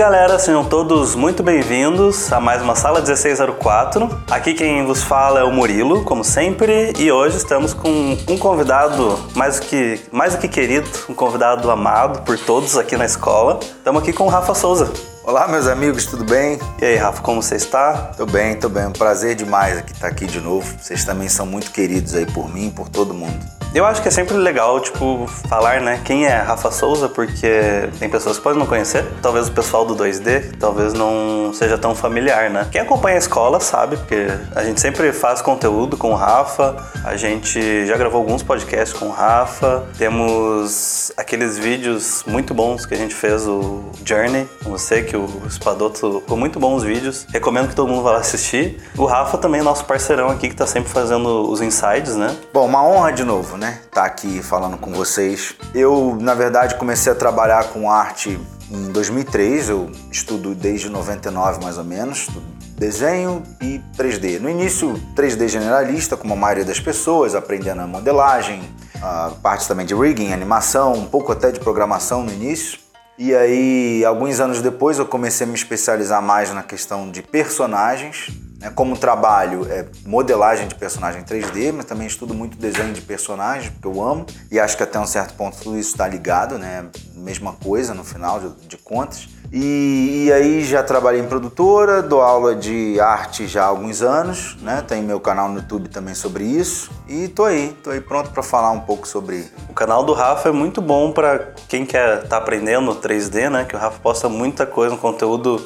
galera, sejam todos muito bem-vindos a mais uma Sala 1604. Aqui quem vos fala é o Murilo, como sempre, e hoje estamos com um convidado mais do que, mais do que querido, um convidado amado por todos aqui na escola. Estamos aqui com o Rafa Souza. Olá, meus amigos, tudo bem? E aí, Rafa, como você está? Tô bem, tô bem. Um prazer demais aqui estar aqui de novo. Vocês também são muito queridos aí por mim, por todo mundo. Eu acho que é sempre legal, tipo, falar, né, quem é Rafa Souza, porque tem pessoas que podem não conhecer. Talvez o pessoal do 2D, talvez não seja tão familiar, né? Quem acompanha a escola sabe, porque a gente sempre faz conteúdo com o Rafa, a gente já gravou alguns podcasts com o Rafa, temos aqueles vídeos muito bons que a gente fez, o Journey, você, que o Espadoto ficou muito bons os vídeos. Recomendo que todo mundo vá lá assistir. O Rafa também é nosso parceirão aqui, que tá sempre fazendo os insides, né? Bom, uma honra de novo, né? Estar tá aqui falando com vocês. Eu, na verdade, comecei a trabalhar com arte em 2003. Eu estudo desde 99 mais ou menos, desenho e 3D. No início, 3D generalista, como a maioria das pessoas, aprendendo a modelagem, a parte também de rigging, animação, um pouco até de programação no início. E aí, alguns anos depois, eu comecei a me especializar mais na questão de personagens. Né? Como trabalho é modelagem de personagem 3D, mas também estudo muito desenho de personagens, porque eu amo. E acho que até um certo ponto tudo isso está ligado, né? Mesma coisa no final de, de contas. E, e, aí já trabalhei em produtora, dou aula de arte já há alguns anos, né? Tem meu canal no YouTube também sobre isso. E tô aí, tô aí pronto para falar um pouco sobre. O canal do Rafa é muito bom para quem quer estar tá aprendendo 3D, né? Que o Rafa posta muita coisa, um conteúdo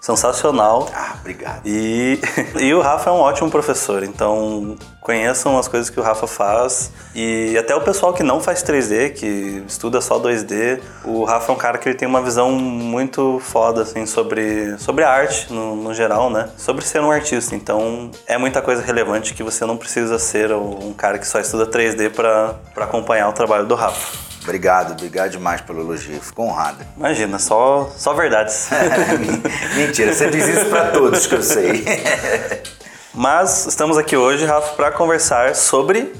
sensacional. Ah, obrigado. E, e o Rafa é um ótimo professor, então conheçam as coisas que o Rafa faz. E até o pessoal que não faz 3D, que estuda só 2D, o Rafa é um cara que ele tem uma visão muito foda, assim, sobre, sobre a arte no, no geral, né? Sobre ser um artista. Então é muita coisa relevante que você não precisa ser um cara que só estuda 3D para acompanhar o trabalho do Rafa. Obrigado, obrigado demais pelo elogio. Fico honrado. Imagina, só, só verdades. Mentira, você diz isso para todos que eu sei. Mas estamos aqui hoje, Rafa, para conversar sobre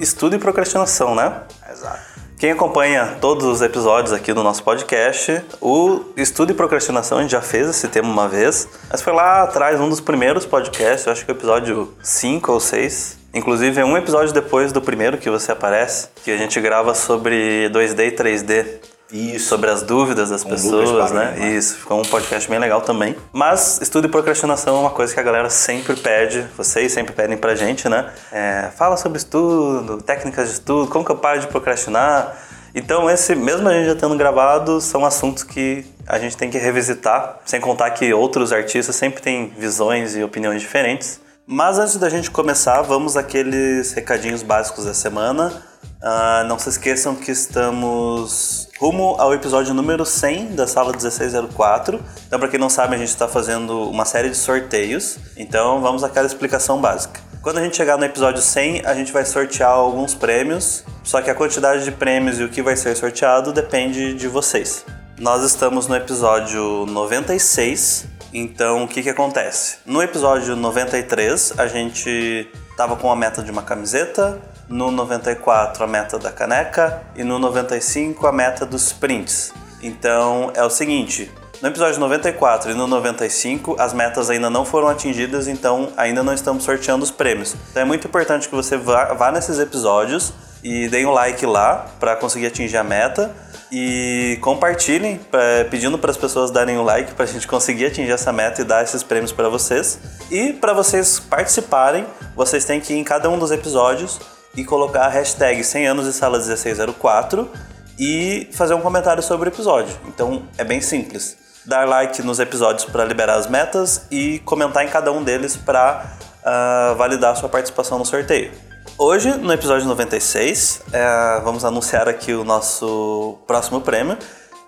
estudo e procrastinação, né? Exato. Quem acompanha todos os episódios aqui do nosso podcast, o estudo e procrastinação a gente já fez esse tema uma vez, mas foi lá atrás, um dos primeiros podcasts, eu acho que o episódio 5 ou 6, Inclusive, é um episódio depois do primeiro que você aparece, que a gente grava sobre 2D e 3D. Isso. Sobre as dúvidas das um pessoas, né? né? Isso, ficou um podcast bem legal também. Mas estudo e procrastinação é uma coisa que a galera sempre pede, vocês sempre pedem pra gente, né? É, fala sobre estudo, técnicas de estudo, como que eu paro de procrastinar. Então, esse, mesmo a gente já tendo gravado, são assuntos que a gente tem que revisitar, sem contar que outros artistas sempre têm visões e opiniões diferentes. Mas antes da gente começar, vamos aqueles recadinhos básicos da semana. Uh, não se esqueçam que estamos rumo ao episódio número 100 da sala 1604. Então, para quem não sabe, a gente está fazendo uma série de sorteios. Então, vamos àquela explicação básica. Quando a gente chegar no episódio 100, a gente vai sortear alguns prêmios. Só que a quantidade de prêmios e o que vai ser sorteado depende de vocês. Nós estamos no episódio 96 então, o que que acontece? No episódio 93, a gente tava com a meta de uma camiseta, no 94 a meta da caneca e no 95 a meta dos prints. Então, é o seguinte, no episódio 94 e no 95, as metas ainda não foram atingidas, então ainda não estamos sorteando os prêmios. Então é muito importante que você vá, vá nesses episódios e o um like lá para conseguir atingir a meta e compartilhem, pedindo para as pessoas darem o um like para a gente conseguir atingir essa meta e dar esses prêmios para vocês. E para vocês participarem, vocês têm que ir em cada um dos episódios e colocar a hashtag 100 anos de sala 1604 e fazer um comentário sobre o episódio. Então é bem simples. Dar like nos episódios para liberar as metas e comentar em cada um deles para uh, ah, validar a sua participação no sorteio. Hoje, no episódio 96, é, vamos anunciar aqui o nosso próximo prêmio,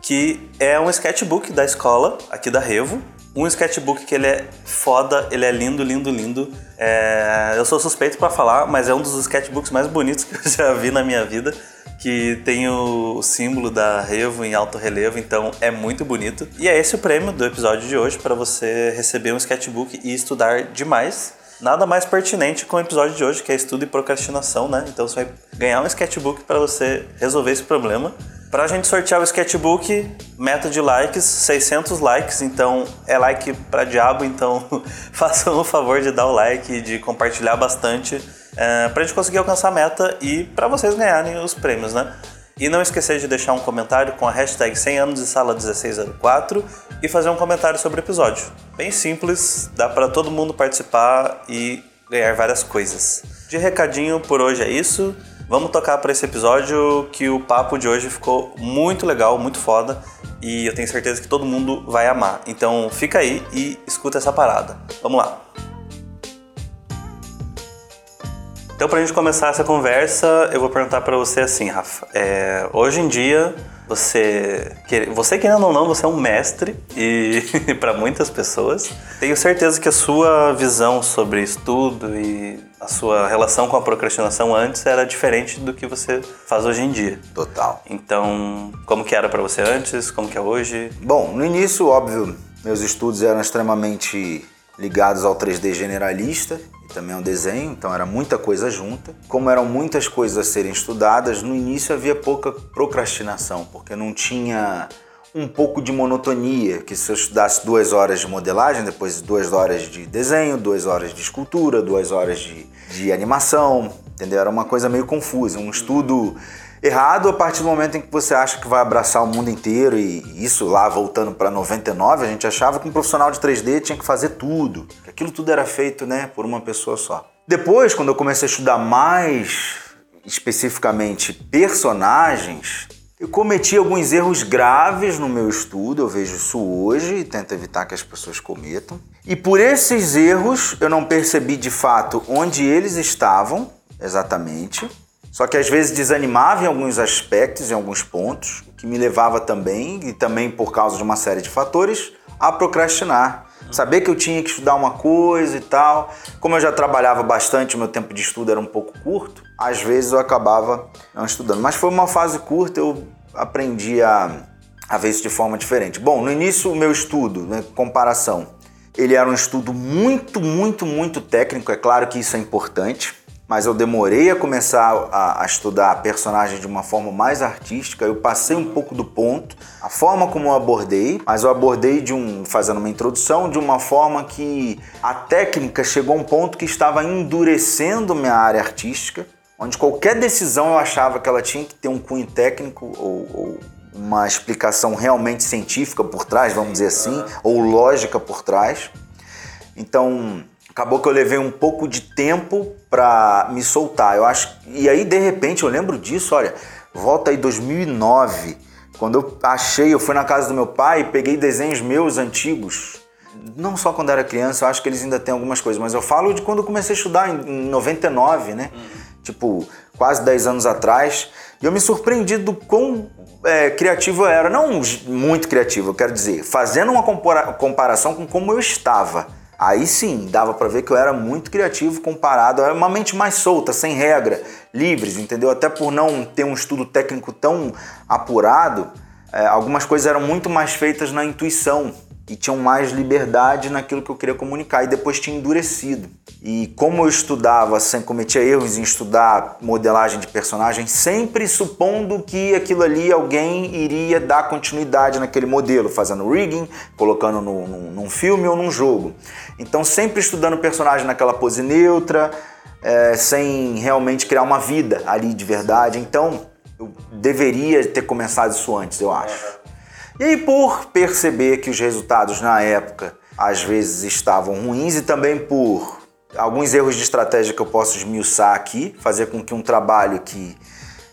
que é um sketchbook da escola, aqui da Revo. Um sketchbook que ele é foda, ele é lindo, lindo, lindo. É, eu sou suspeito para falar, mas é um dos sketchbooks mais bonitos que eu já vi na minha vida que tem o símbolo da Revo em alto relevo, então é muito bonito. E é esse o prêmio do episódio de hoje para você receber um sketchbook e estudar demais nada mais pertinente com o episódio de hoje, que é estudo e procrastinação, né? Então você vai ganhar um sketchbook para você resolver esse problema. Pra gente sortear o sketchbook, meta de likes, 600 likes, então é like pra diabo, então façam o favor de dar o like e de compartilhar bastante é, pra gente conseguir alcançar a meta e pra vocês ganharem os prêmios, né? E não esquecer de deixar um comentário com a hashtag 100 anos de sala 1604 e fazer um comentário sobre o episódio. Bem simples, dá para todo mundo participar e ganhar várias coisas. De recadinho por hoje é isso. Vamos tocar para esse episódio que o papo de hoje ficou muito legal, muito foda e eu tenho certeza que todo mundo vai amar. Então fica aí e escuta essa parada. Vamos lá. Então, para a gente começar essa conversa, eu vou perguntar para você assim, Rafa. É, hoje em dia, você, você querendo ou não, você é um mestre e para muitas pessoas. Tenho certeza que a sua visão sobre estudo e a sua relação com a procrastinação antes era diferente do que você faz hoje em dia. Total. Então, como que era para você antes? Como que é hoje? Bom, no início, óbvio, meus estudos eram extremamente ligados ao 3D generalista também ao desenho, então era muita coisa junta. Como eram muitas coisas a serem estudadas, no início havia pouca procrastinação, porque não tinha um pouco de monotonia, que se eu estudasse duas horas de modelagem, depois duas horas de desenho, duas horas de escultura, duas horas de, de animação, entendeu? Era uma coisa meio confusa, um estudo errado a partir do momento em que você acha que vai abraçar o mundo inteiro e isso lá voltando para 99, a gente achava que um profissional de 3D tinha que fazer tudo, aquilo tudo era feito, né, por uma pessoa só. Depois, quando eu comecei a estudar mais especificamente personagens, eu cometi alguns erros graves no meu estudo, eu vejo isso hoje e tento evitar que as pessoas cometam. E por esses erros eu não percebi de fato onde eles estavam exatamente só que às vezes desanimava em alguns aspectos, em alguns pontos, que me levava também, e também por causa de uma série de fatores, a procrastinar. Saber que eu tinha que estudar uma coisa e tal. Como eu já trabalhava bastante, meu tempo de estudo era um pouco curto, às vezes eu acabava não estudando. Mas foi uma fase curta, eu aprendi a, a ver isso de forma diferente. Bom, no início, o meu estudo, né, comparação, ele era um estudo muito, muito, muito técnico. É claro que isso é importante mas eu demorei a começar a, a, estudar a personagem de uma forma mais artística. Eu passei um pouco do ponto, a forma como eu abordei, mas eu abordei de um fazendo uma introdução de uma forma que a técnica chegou a um ponto que estava endurecendo minha área artística, onde qualquer decisão eu achava que ela tinha que ter um cunho técnico ou, ou uma explicação realmente científica por trás, vamos dizer assim, ou lógica por trás. Então, acabou que eu levei um pouco de tempo para me soltar. Eu acho e aí de repente eu lembro disso, olha, volta aí 2009, quando eu achei, eu fui na casa do meu pai e peguei desenhos meus antigos. Não só quando era criança, eu acho que eles ainda têm algumas coisas, mas eu falo de quando eu comecei a estudar em 99, né? Uhum. Tipo, quase 10 anos atrás. E eu me surpreendi do quão é, criativo eu era. Não muito criativo, eu quero dizer, fazendo uma comparação com como eu estava. Aí sim, dava para ver que eu era muito criativo comparado, era uma mente mais solta, sem regra, livres, entendeu? Até por não ter um estudo técnico tão apurado, é, algumas coisas eram muito mais feitas na intuição, e tinham mais liberdade naquilo que eu queria comunicar e depois tinha endurecido. E como eu estudava, sem cometia erros em estudar modelagem de personagem, sempre supondo que aquilo ali alguém iria dar continuidade naquele modelo, fazendo rigging, colocando no, no, num filme ou num jogo. Então sempre estudando personagem naquela pose neutra, é, sem realmente criar uma vida ali de verdade. Então eu deveria ter começado isso antes, eu acho. E por perceber que os resultados na época às vezes estavam ruins e também por alguns erros de estratégia que eu posso esmiuçar aqui, fazer com que um trabalho que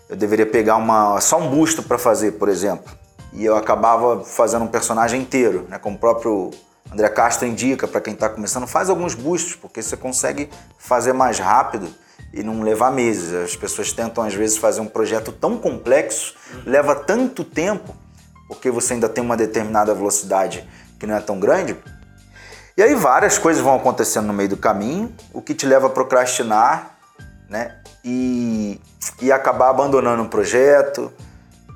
eu deveria pegar uma, só um busto para fazer, por exemplo, e eu acabava fazendo um personagem inteiro, né, como o próprio André Castro indica para quem está começando, faz alguns bustos, porque você consegue fazer mais rápido e não levar meses. As pessoas tentam às vezes fazer um projeto tão complexo, leva tanto tempo porque você ainda tem uma determinada velocidade que não é tão grande. E aí várias coisas vão acontecendo no meio do caminho, o que te leva a procrastinar, né? E, e acabar abandonando um projeto,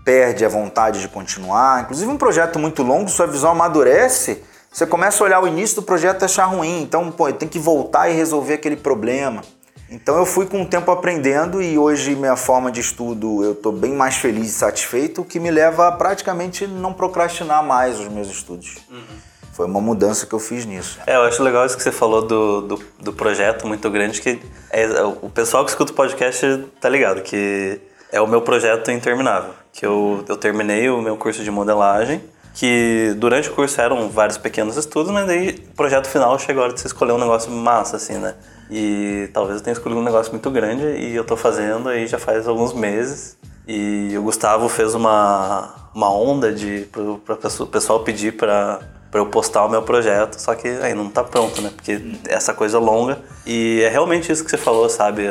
perde a vontade de continuar. Inclusive um projeto muito longo, sua visão amadurece, você começa a olhar o início do projeto e achar ruim. Então, pô, tem que voltar e resolver aquele problema. Então eu fui com o tempo aprendendo e hoje minha forma de estudo eu estou bem mais feliz e satisfeito, o que me leva a praticamente não procrastinar mais os meus estudos. Uhum. Foi uma mudança que eu fiz nisso. É, eu acho legal isso que você falou do, do, do projeto muito grande, que é, o pessoal que escuta o podcast tá ligado, que é o meu projeto interminável. Que eu, eu terminei o meu curso de modelagem, que durante o curso eram vários pequenos estudos, mas daí o projeto final chegou a hora de você escolher um negócio massa, assim, né? E talvez eu tenha escolhido um negócio muito grande e eu tô fazendo aí já faz alguns meses. E o Gustavo fez uma, uma onda de para o pessoal pedir para para eu postar o meu projeto, só que aí não tá pronto, né? Porque essa coisa longa e é realmente isso que você falou, sabe?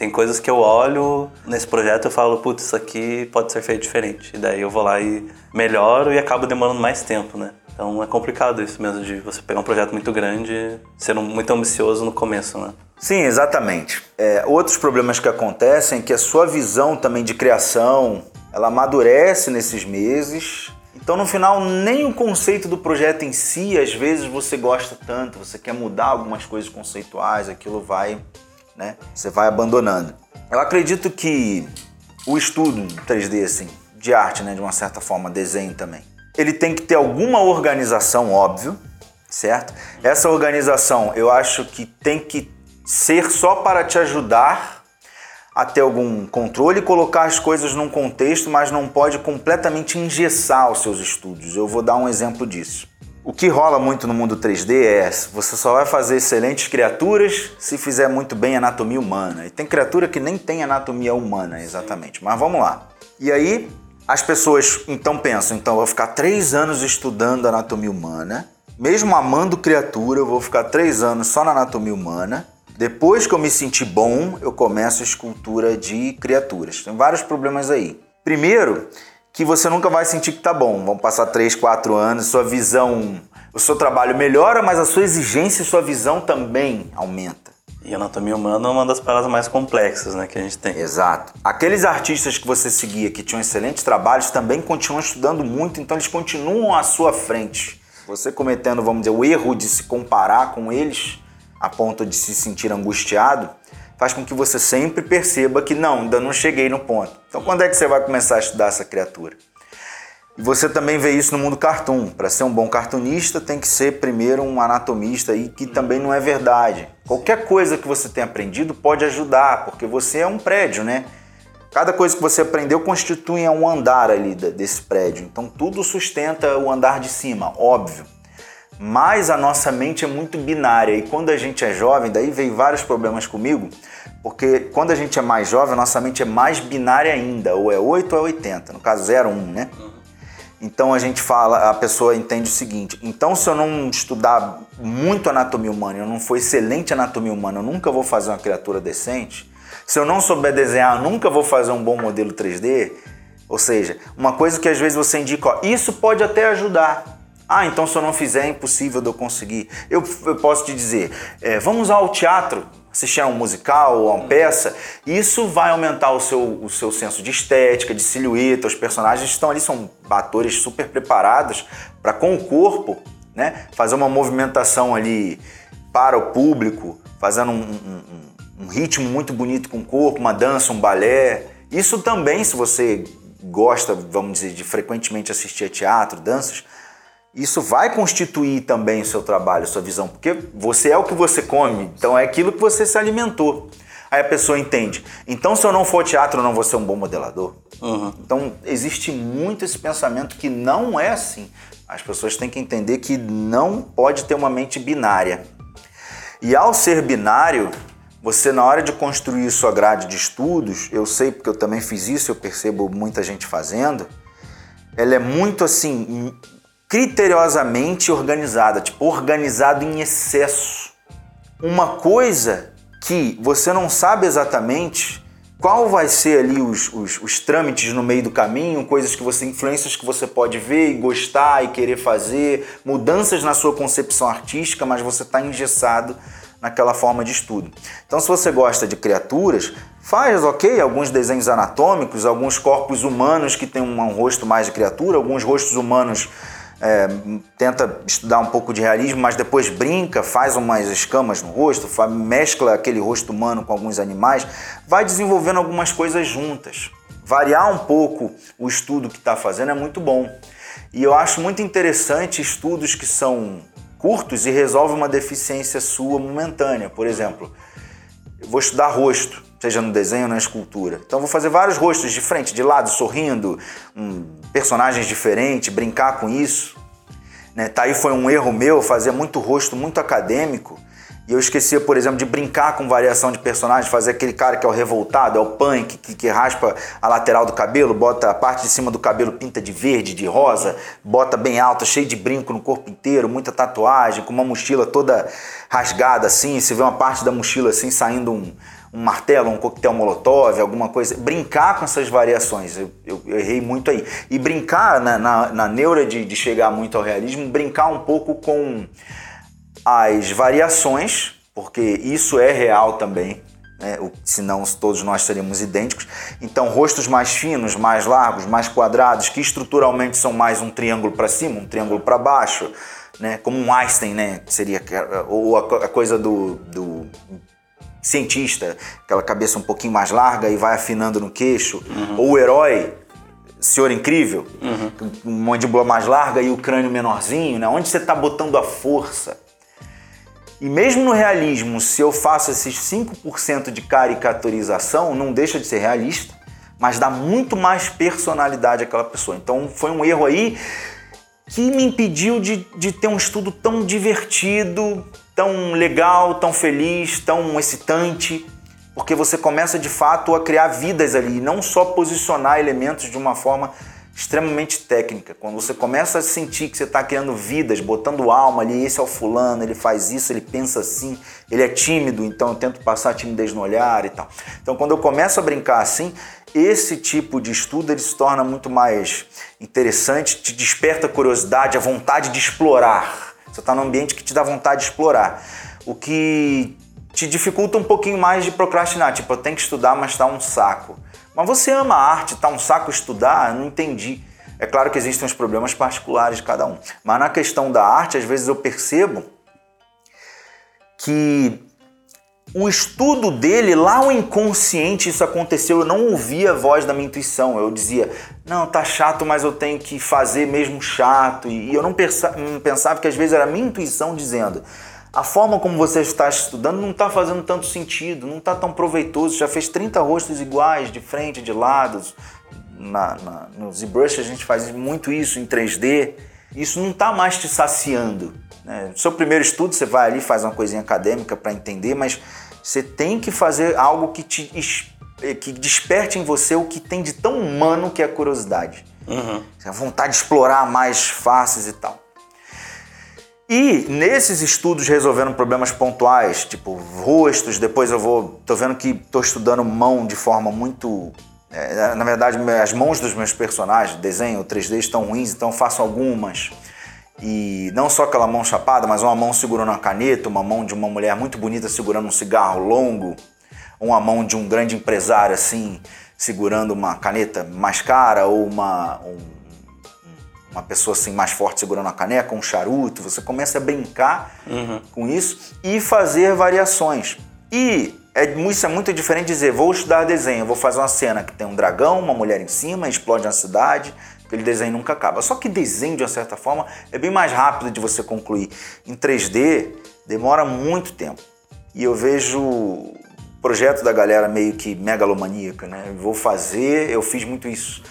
Tem coisas que eu olho nesse projeto e falo, putz, isso aqui pode ser feito diferente. E daí eu vou lá e melhoro e acabo demorando mais tempo, né? Então é complicado isso mesmo de você pegar um projeto muito grande, ser muito ambicioso no começo, né? Sim, exatamente. É, outros problemas que acontecem é que a sua visão também de criação, ela amadurece nesses meses. Então, no final, nem o conceito do projeto em si, às vezes você gosta tanto, você quer mudar algumas coisas conceituais, aquilo vai, né? Você vai abandonando. Eu acredito que o estudo 3D, assim, de arte, né, de uma certa forma, desenho também, ele tem que ter alguma organização, óbvio, certo? Essa organização eu acho que tem que ser só para te ajudar a ter algum controle colocar as coisas num contexto, mas não pode completamente engessar os seus estudos. Eu vou dar um exemplo disso. O que rola muito no mundo 3D é você só vai fazer excelentes criaturas se fizer muito bem anatomia humana. E tem criatura que nem tem anatomia humana exatamente. Mas vamos lá. E aí as pessoas então pensam, então eu vou ficar três anos estudando anatomia humana, mesmo amando criatura, eu vou ficar três anos só na anatomia humana. Depois que eu me sentir bom, eu começo a escultura de criaturas. Tem vários problemas aí. Primeiro, que você nunca vai sentir que tá bom. Vão passar três, quatro anos, sua visão, o seu trabalho melhora, mas a sua exigência e sua visão também aumenta. E a anatomia humana é uma das paradas mais complexas né, que a gente tem. Exato. Aqueles artistas que você seguia que tinham excelentes trabalhos também continuam estudando muito, então eles continuam à sua frente. Você cometendo, vamos dizer, o erro de se comparar com eles a ponto de se sentir angustiado, faz com que você sempre perceba que não, ainda não cheguei no ponto. Então quando é que você vai começar a estudar essa criatura? E você também vê isso no mundo cartoon. Para ser um bom cartunista, tem que ser primeiro um anatomista, e que também não é verdade. Qualquer coisa que você tenha aprendido pode ajudar, porque você é um prédio, né? Cada coisa que você aprendeu constitui um andar ali desse prédio. Então tudo sustenta o andar de cima, óbvio. Mas a nossa mente é muito binária e quando a gente é jovem, daí veio vários problemas comigo, porque quando a gente é mais jovem, a nossa mente é mais binária ainda, ou é 8 ou é 80, no caso 0 1, né? Então a gente fala, a pessoa entende o seguinte: então se eu não estudar muito anatomia humana, eu não for excelente anatomia humana, eu nunca vou fazer uma criatura decente. Se eu não souber desenhar, eu nunca vou fazer um bom modelo 3D. Ou seja, uma coisa que às vezes você indica, ó, isso pode até ajudar. Ah, então se eu não fizer é impossível de eu conseguir. Eu, eu posso te dizer, é, vamos ao teatro assistir a um musical ou a uma peça, isso vai aumentar o seu, o seu senso de estética, de silhueta. Os personagens estão ali, são atores super preparados para, com o corpo, né, fazer uma movimentação ali para o público, fazendo um, um, um ritmo muito bonito com o corpo, uma dança, um balé. Isso também, se você gosta, vamos dizer, de frequentemente assistir a teatro, danças, isso vai constituir também o seu trabalho, a sua visão, porque você é o que você come, então é aquilo que você se alimentou. Aí a pessoa entende. Então, se eu não for teatro, eu não vou ser um bom modelador. Uhum. Então, existe muito esse pensamento que não é assim. As pessoas têm que entender que não pode ter uma mente binária. E ao ser binário, você, na hora de construir sua grade de estudos, eu sei porque eu também fiz isso, eu percebo muita gente fazendo, ela é muito assim criteriosamente organizada, tipo organizado em excesso. Uma coisa que você não sabe exatamente qual vai ser ali os, os, os, trâmites no meio do caminho, coisas que você, influências que você pode ver e gostar e querer fazer, mudanças na sua concepção artística, mas você está engessado naquela forma de estudo. Então, se você gosta de criaturas, faz, ok, alguns desenhos anatômicos, alguns corpos humanos que têm um, um rosto mais de criatura, alguns rostos humanos é, tenta estudar um pouco de realismo, mas depois brinca, faz umas escamas no rosto, mescla aquele rosto humano com alguns animais, vai desenvolvendo algumas coisas juntas. Variar um pouco o estudo que está fazendo é muito bom. E eu acho muito interessante estudos que são curtos e resolvem uma deficiência sua momentânea. Por exemplo, eu vou estudar rosto, seja no desenho ou na escultura. Então vou fazer vários rostos de frente, de lado, sorrindo, um, personagens diferentes, brincar com isso. Né? Tá aí foi um erro meu fazer muito rosto muito acadêmico e eu esquecia, por exemplo, de brincar com variação de personagem, fazer aquele cara que é o revoltado, é o punk, que, que raspa a lateral do cabelo, bota a parte de cima do cabelo pinta de verde, de rosa, bota bem alta, cheio de brinco no corpo inteiro, muita tatuagem, com uma mochila toda rasgada assim, se vê uma parte da mochila assim saindo um, um martelo, um coquetel molotov, alguma coisa. Brincar com essas variações, eu, eu, eu errei muito aí. E brincar na, na, na neura de, de chegar muito ao realismo, brincar um pouco com as variações, porque isso é real também, né? senão todos nós seríamos idênticos. Então, rostos mais finos, mais largos, mais quadrados, que estruturalmente são mais um triângulo para cima, um triângulo para baixo, né? como um Einstein, né? seria ou a, coisa do, do cientista, aquela cabeça um pouquinho mais larga e vai afinando no queixo, uhum. ou o herói, Senhor Incrível, uhum. uma mandíbula mais larga e o crânio menorzinho, né? Onde você está botando a força? E mesmo no realismo, se eu faço esses 5% de caricaturização, não deixa de ser realista, mas dá muito mais personalidade àquela pessoa. Então foi um erro aí que me impediu de, de ter um estudo tão divertido, tão legal, tão feliz, tão excitante, porque você começa de fato a criar vidas ali, não só posicionar elementos de uma forma extremamente técnica. Quando você começa a sentir que você está criando vidas, botando alma ali, esse é o fulano, ele faz isso, ele pensa assim, ele é tímido, então eu tento passar a timidez no olhar e tal. Então quando eu começo a brincar assim, esse tipo de estudo ele se torna muito mais interessante, te desperta a curiosidade, a vontade de explorar. Você está num ambiente que te dá vontade de explorar. O que te dificulta um pouquinho mais de procrastinar, tipo, eu tenho que estudar, mas está um saco. Mas você ama a arte, tá um saco estudar? Não entendi. É claro que existem os problemas particulares de cada um. Mas na questão da arte, às vezes eu percebo que o estudo dele, lá o inconsciente, isso aconteceu, eu não ouvia a voz da minha intuição. Eu dizia, não, tá chato, mas eu tenho que fazer mesmo chato. E eu não pensava que às vezes era a minha intuição dizendo, a forma como você está estudando não está fazendo tanto sentido, não está tão proveitoso. Já fez 30 rostos iguais, de frente, de lados. Na, na, no ZBrush a gente faz muito isso em 3D. Isso não está mais te saciando. Né? Seu primeiro estudo você vai ali faz uma coisinha acadêmica para entender, mas você tem que fazer algo que te que desperte em você o que tem de tão humano que é a curiosidade. Uhum. A vontade de explorar mais faces e tal. E nesses estudos resolvendo problemas pontuais, tipo rostos, depois eu vou. tô vendo que tô estudando mão de forma muito. É, na verdade, as mãos dos meus personagens, desenho 3D, estão ruins, então faço algumas. E não só aquela mão chapada, mas uma mão segurando uma caneta, uma mão de uma mulher muito bonita segurando um cigarro longo, uma mão de um grande empresário assim, segurando uma caneta mais cara, ou uma. Um, uma pessoa assim mais forte segurando a caneca, um charuto, você começa a brincar uhum. com isso e fazer variações. E é, isso é muito diferente de dizer, vou estudar desenho, vou fazer uma cena que tem um dragão, uma mulher em cima, explode uma cidade, aquele desenho nunca acaba. Só que desenho, de uma certa forma, é bem mais rápido de você concluir. Em 3D, demora muito tempo. E eu vejo o projeto da galera meio que megalomaníaca, né? Vou fazer, eu fiz muito isso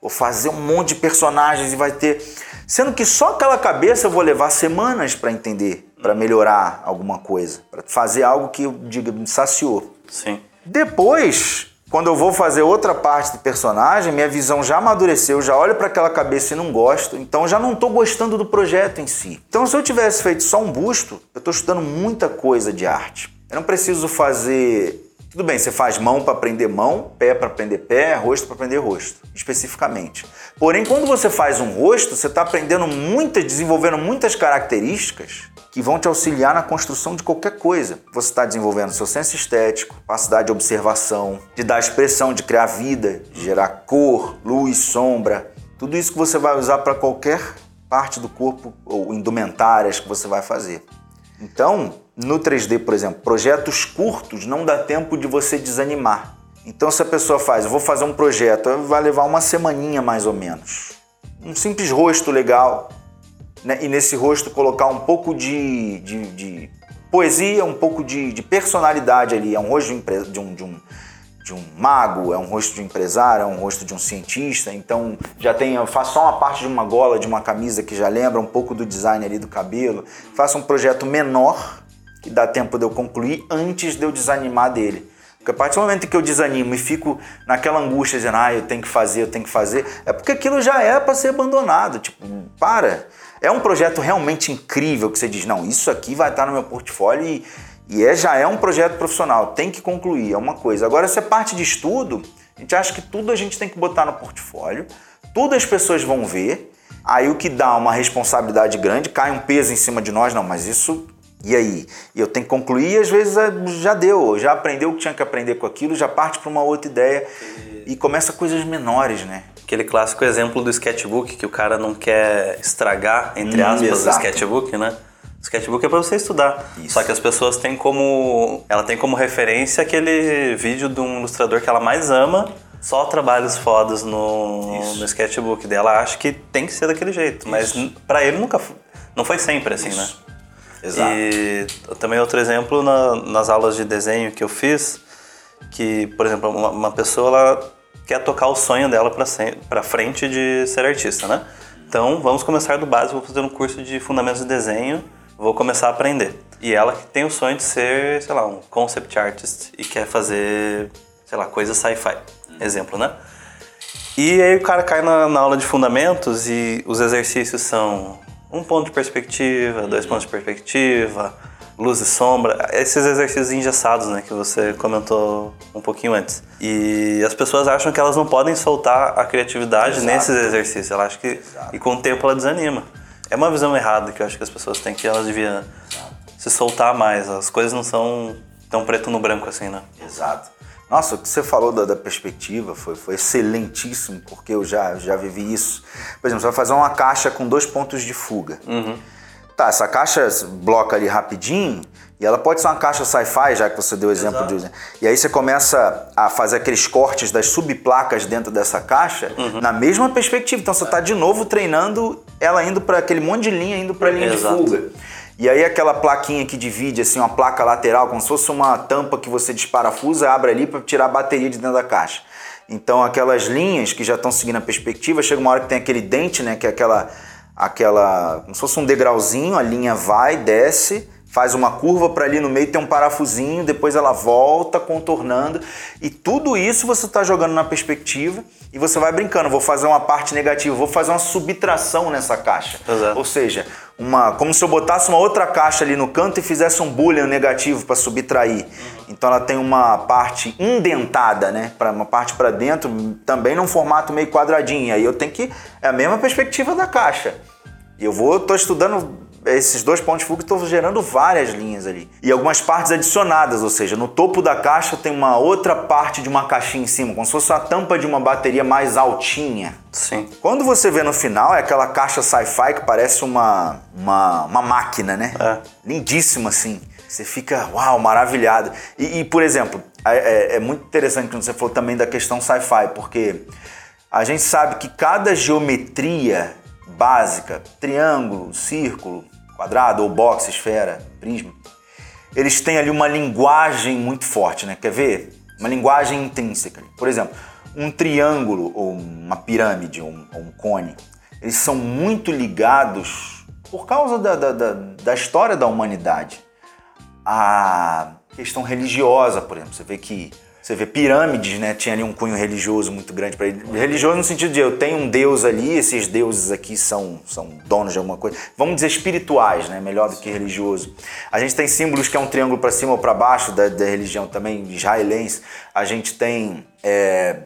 Vou fazer um monte de personagens e vai ter. Sendo que só aquela cabeça eu vou levar semanas para entender, para melhorar alguma coisa, para fazer algo que eu diga me saciou. Sim. Depois, quando eu vou fazer outra parte do personagem, minha visão já amadureceu, já olho para aquela cabeça e não gosto, então já não estou gostando do projeto em si. Então, se eu tivesse feito só um busto, eu estou estudando muita coisa de arte. Eu não preciso fazer tudo bem, você faz mão para prender mão, pé para prender pé, rosto para prender rosto, especificamente. Porém, quando você faz um rosto, você está aprendendo muitas, desenvolvendo muitas características que vão te auxiliar na construção de qualquer coisa. Você está desenvolvendo seu senso estético, capacidade de observação, de dar expressão, de criar vida, de gerar cor, luz, sombra. Tudo isso que você vai usar para qualquer parte do corpo ou indumentárias que você vai fazer. Então, no 3D, por exemplo, projetos curtos não dá tempo de você desanimar. Então, se a pessoa faz, eu vou fazer um projeto, vai levar uma semaninha mais ou menos. Um simples rosto legal, né? e nesse rosto colocar um pouco de, de, de poesia, um pouco de, de, personalidade ali. É um rosto de um, de um de um mago, é um rosto de um empresário, é um rosto de um cientista. Então já tem, eu faço só uma parte de uma gola de uma camisa que já lembra um pouco do design ali do cabelo. Faço um projeto menor que dá tempo de eu concluir antes de eu desanimar dele. Porque a partir do momento que eu desanimo e fico naquela angústia dizendo, ah, eu tenho que fazer, eu tenho que fazer, é porque aquilo já é para ser abandonado. Tipo, para. É um projeto realmente incrível que você diz, não, isso aqui vai estar no meu portfólio e, e é, já é um projeto profissional, tem que concluir, é uma coisa. Agora, se é parte de estudo, a gente acha que tudo a gente tem que botar no portfólio, tudo as pessoas vão ver, aí o que dá uma responsabilidade grande, cai um peso em cima de nós, não, mas isso. E aí? Eu tenho que concluir e às vezes é, já deu, já aprendeu o que tinha que aprender com aquilo, já parte para uma outra ideia e começa coisas menores, né? Aquele clássico exemplo do sketchbook, que o cara não quer estragar, entre hum, aspas, o sketchbook, né? Sketchbook é para você estudar. Isso. Só que as pessoas têm como. Ela tem como referência aquele vídeo de um ilustrador que ela mais ama, só trabalhos fodas no, no sketchbook dela. Acha que tem que ser daquele jeito. Mas para ele nunca. Não foi sempre assim, Isso. né? Exato. E também outro exemplo na, nas aulas de desenho que eu fiz, que, por exemplo, uma, uma pessoa ela quer tocar o sonho dela para frente de ser artista, né? Então, vamos começar do básico, vou fazer um curso de fundamentos de desenho vou começar a aprender. E ela que tem o sonho de ser, sei lá, um concept artist e quer fazer, sei lá, coisa sci-fi. Exemplo, né? E aí o cara cai na, na, aula de fundamentos e os exercícios são um ponto de perspectiva, dois pontos de perspectiva, luz e sombra, esses exercícios engessados, né, que você comentou um pouquinho antes. E as pessoas acham que elas não podem soltar a criatividade Exato. nesses exercícios. Ela acha que Exato. e com o tempo ela desanima. É uma visão errada que eu acho que as pessoas têm, que elas deviam se soltar mais. As coisas não são tão preto no branco assim, né? Exato. Nossa, o que você falou da, da, perspectiva foi, foi excelentíssimo, porque eu já, já vivi isso. Por exemplo, você vai fazer uma caixa com dois pontos de fuga. Uhum. Tá, essa caixa bloca ali rapidinho, e ela pode ser uma caixa sci-fi, já que você deu o exemplo Exato. de. E aí você começa a fazer aqueles cortes das subplacas dentro dessa caixa uhum. na mesma perspectiva. Então você está de novo treinando ela indo para aquele monte de linha, indo para a linha Exato. de fuga. E aí aquela plaquinha que divide, assim, uma placa lateral, como se fosse uma tampa que você desparafusa, abre ali para tirar a bateria de dentro da caixa. Então aquelas linhas que já estão seguindo a perspectiva, chega uma hora que tem aquele dente, né, que é aquela aquela, como se fosse um degrauzinho, a linha vai, desce, faz uma curva para ali no meio tem um parafusinho, depois ela volta contornando e tudo isso você está jogando na perspectiva e você vai brincando. Vou fazer uma parte negativa, vou fazer uma subtração nessa caixa. Exato. Ou seja, uma, como se eu botasse uma outra caixa ali no canto e fizesse um boolean negativo para subtrair. Então ela tem uma parte indentada, né? Para uma parte para dentro, também num formato meio quadradinho. Aí eu tenho que é a mesma perspectiva da caixa. Eu vou, tô estudando esses dois pontos de fuga estão gerando várias linhas ali. E algumas partes adicionadas, ou seja, no topo da caixa tem uma outra parte de uma caixinha em cima, como se fosse a tampa de uma bateria mais altinha. Sim. Quando você vê no final, é aquela caixa sci-fi que parece uma, uma, uma máquina, né? É. Lindíssima assim. Você fica, uau, maravilhado. E, e por exemplo, é, é, é muito interessante quando você falou também da questão sci-fi, porque a gente sabe que cada geometria básica, triângulo, círculo, quadrado ou box, esfera, prisma, eles têm ali uma linguagem muito forte, né? Quer ver? Uma linguagem intrínseca. Por exemplo, um triângulo ou uma pirâmide ou um, ou um cone, eles são muito ligados por causa da, da, da, da história da humanidade. A questão religiosa, por exemplo. Você vê que você vê pirâmides, né? Tinha ali um cunho religioso muito grande para ele. Religioso no sentido de eu tenho um deus ali, esses deuses aqui são, são donos de alguma coisa. Vamos dizer espirituais, né? Melhor do que religioso. A gente tem símbolos que é um triângulo para cima ou para baixo da, da, religião também israelense. A gente tem. É,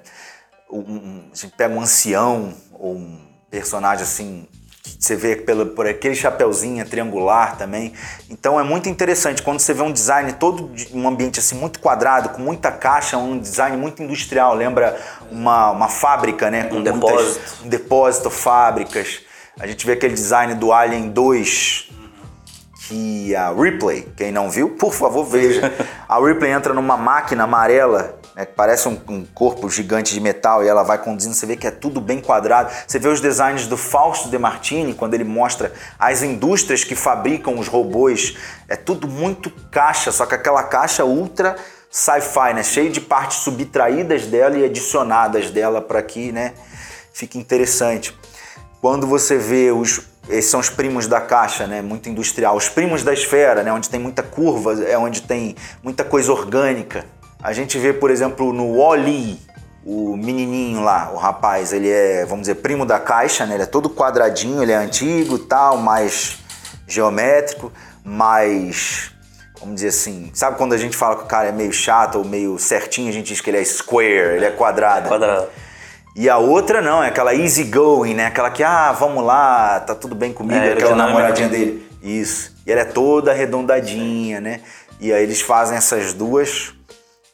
um, a gente pega um ancião ou um personagem assim você vê pelo, por aquele chapeuzinho triangular também. Então é muito interessante quando você vê um design todo um ambiente assim muito quadrado, com muita caixa, um design muito industrial, lembra uma, uma fábrica, né? Com um depósito. um depósito, fábricas. A gente vê aquele design do Alien 2 que a Ripley, quem não viu, por favor veja. A Ripley entra numa máquina amarela né, que parece um, um, corpo gigante de metal e ela vai conduzindo, você vê que é tudo bem quadrado. Você vê os designs do Fausto De Martini, quando ele mostra as indústrias que fabricam os robôs, é tudo muito caixa, só que aquela caixa ultra sci-fi, né, cheio de partes subtraídas dela e adicionadas dela para que, né, fique interessante. Quando você vê os esses são os primos da caixa, né? Muito industrial. Os primos da esfera, né? Onde tem muita curva, é onde tem muita coisa orgânica. A gente vê, por exemplo, no Wally, o menininho lá, o rapaz, ele é, vamos dizer, primo da caixa, né? Ele é todo quadradinho, ele é antigo, tal, mais geométrico, mais vamos dizer assim, sabe quando a gente fala que o cara é meio chato ou meio certinho, a gente diz que ele é square, ele é quadrado. Quadrado. E a outra não, é aquela easy going, né? Aquela que, ah, vamos lá, tá tudo bem comigo, é, aquela namoradinha dele. Isso. E ela é toda arredondadinha, né? E aí eles fazem essas duas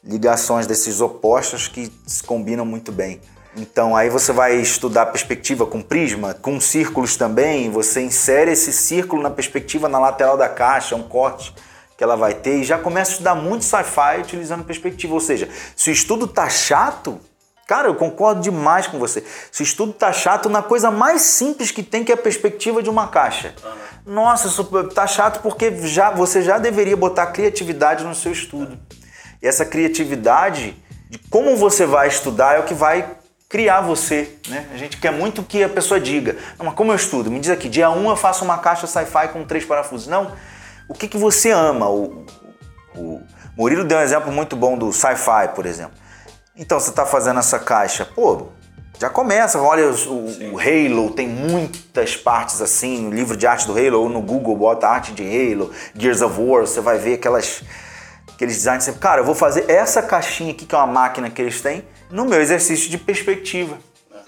ligações desses opostos que se combinam muito bem. Então aí você vai estudar perspectiva com prisma, com círculos também, você insere esse círculo na perspectiva na lateral da caixa, um corte que ela vai ter e já começa a estudar muito sci-fi utilizando perspectiva. Ou seja, se o estudo tá chato, cara, eu concordo demais com você. Se o estudo tá chato na coisa mais simples que tem, que é a perspectiva de uma caixa. Nossa, isso tá chato porque já, você já deveria botar criatividade no seu estudo. E essa criatividade de como você vai estudar é o que vai criar você, né? A gente quer muito que a pessoa diga, não, mas como eu estudo? Me diz aqui, dia 1 um eu faço uma caixa sci-fi com três parafusos. Não, o que, que você ama? O, o Murilo deu um exemplo muito bom do sci-fi, por exemplo. Então, você está fazendo essa caixa, pô, já começa, olha o, o, Halo, tem muitas partes assim, no livro de arte do Halo, ou no Google, bota arte de Halo, Gears of War, você vai ver aquelas aqueles designs sempre, cara, eu vou fazer essa caixinha aqui, que é uma máquina que eles têm, no meu exercício de perspectiva.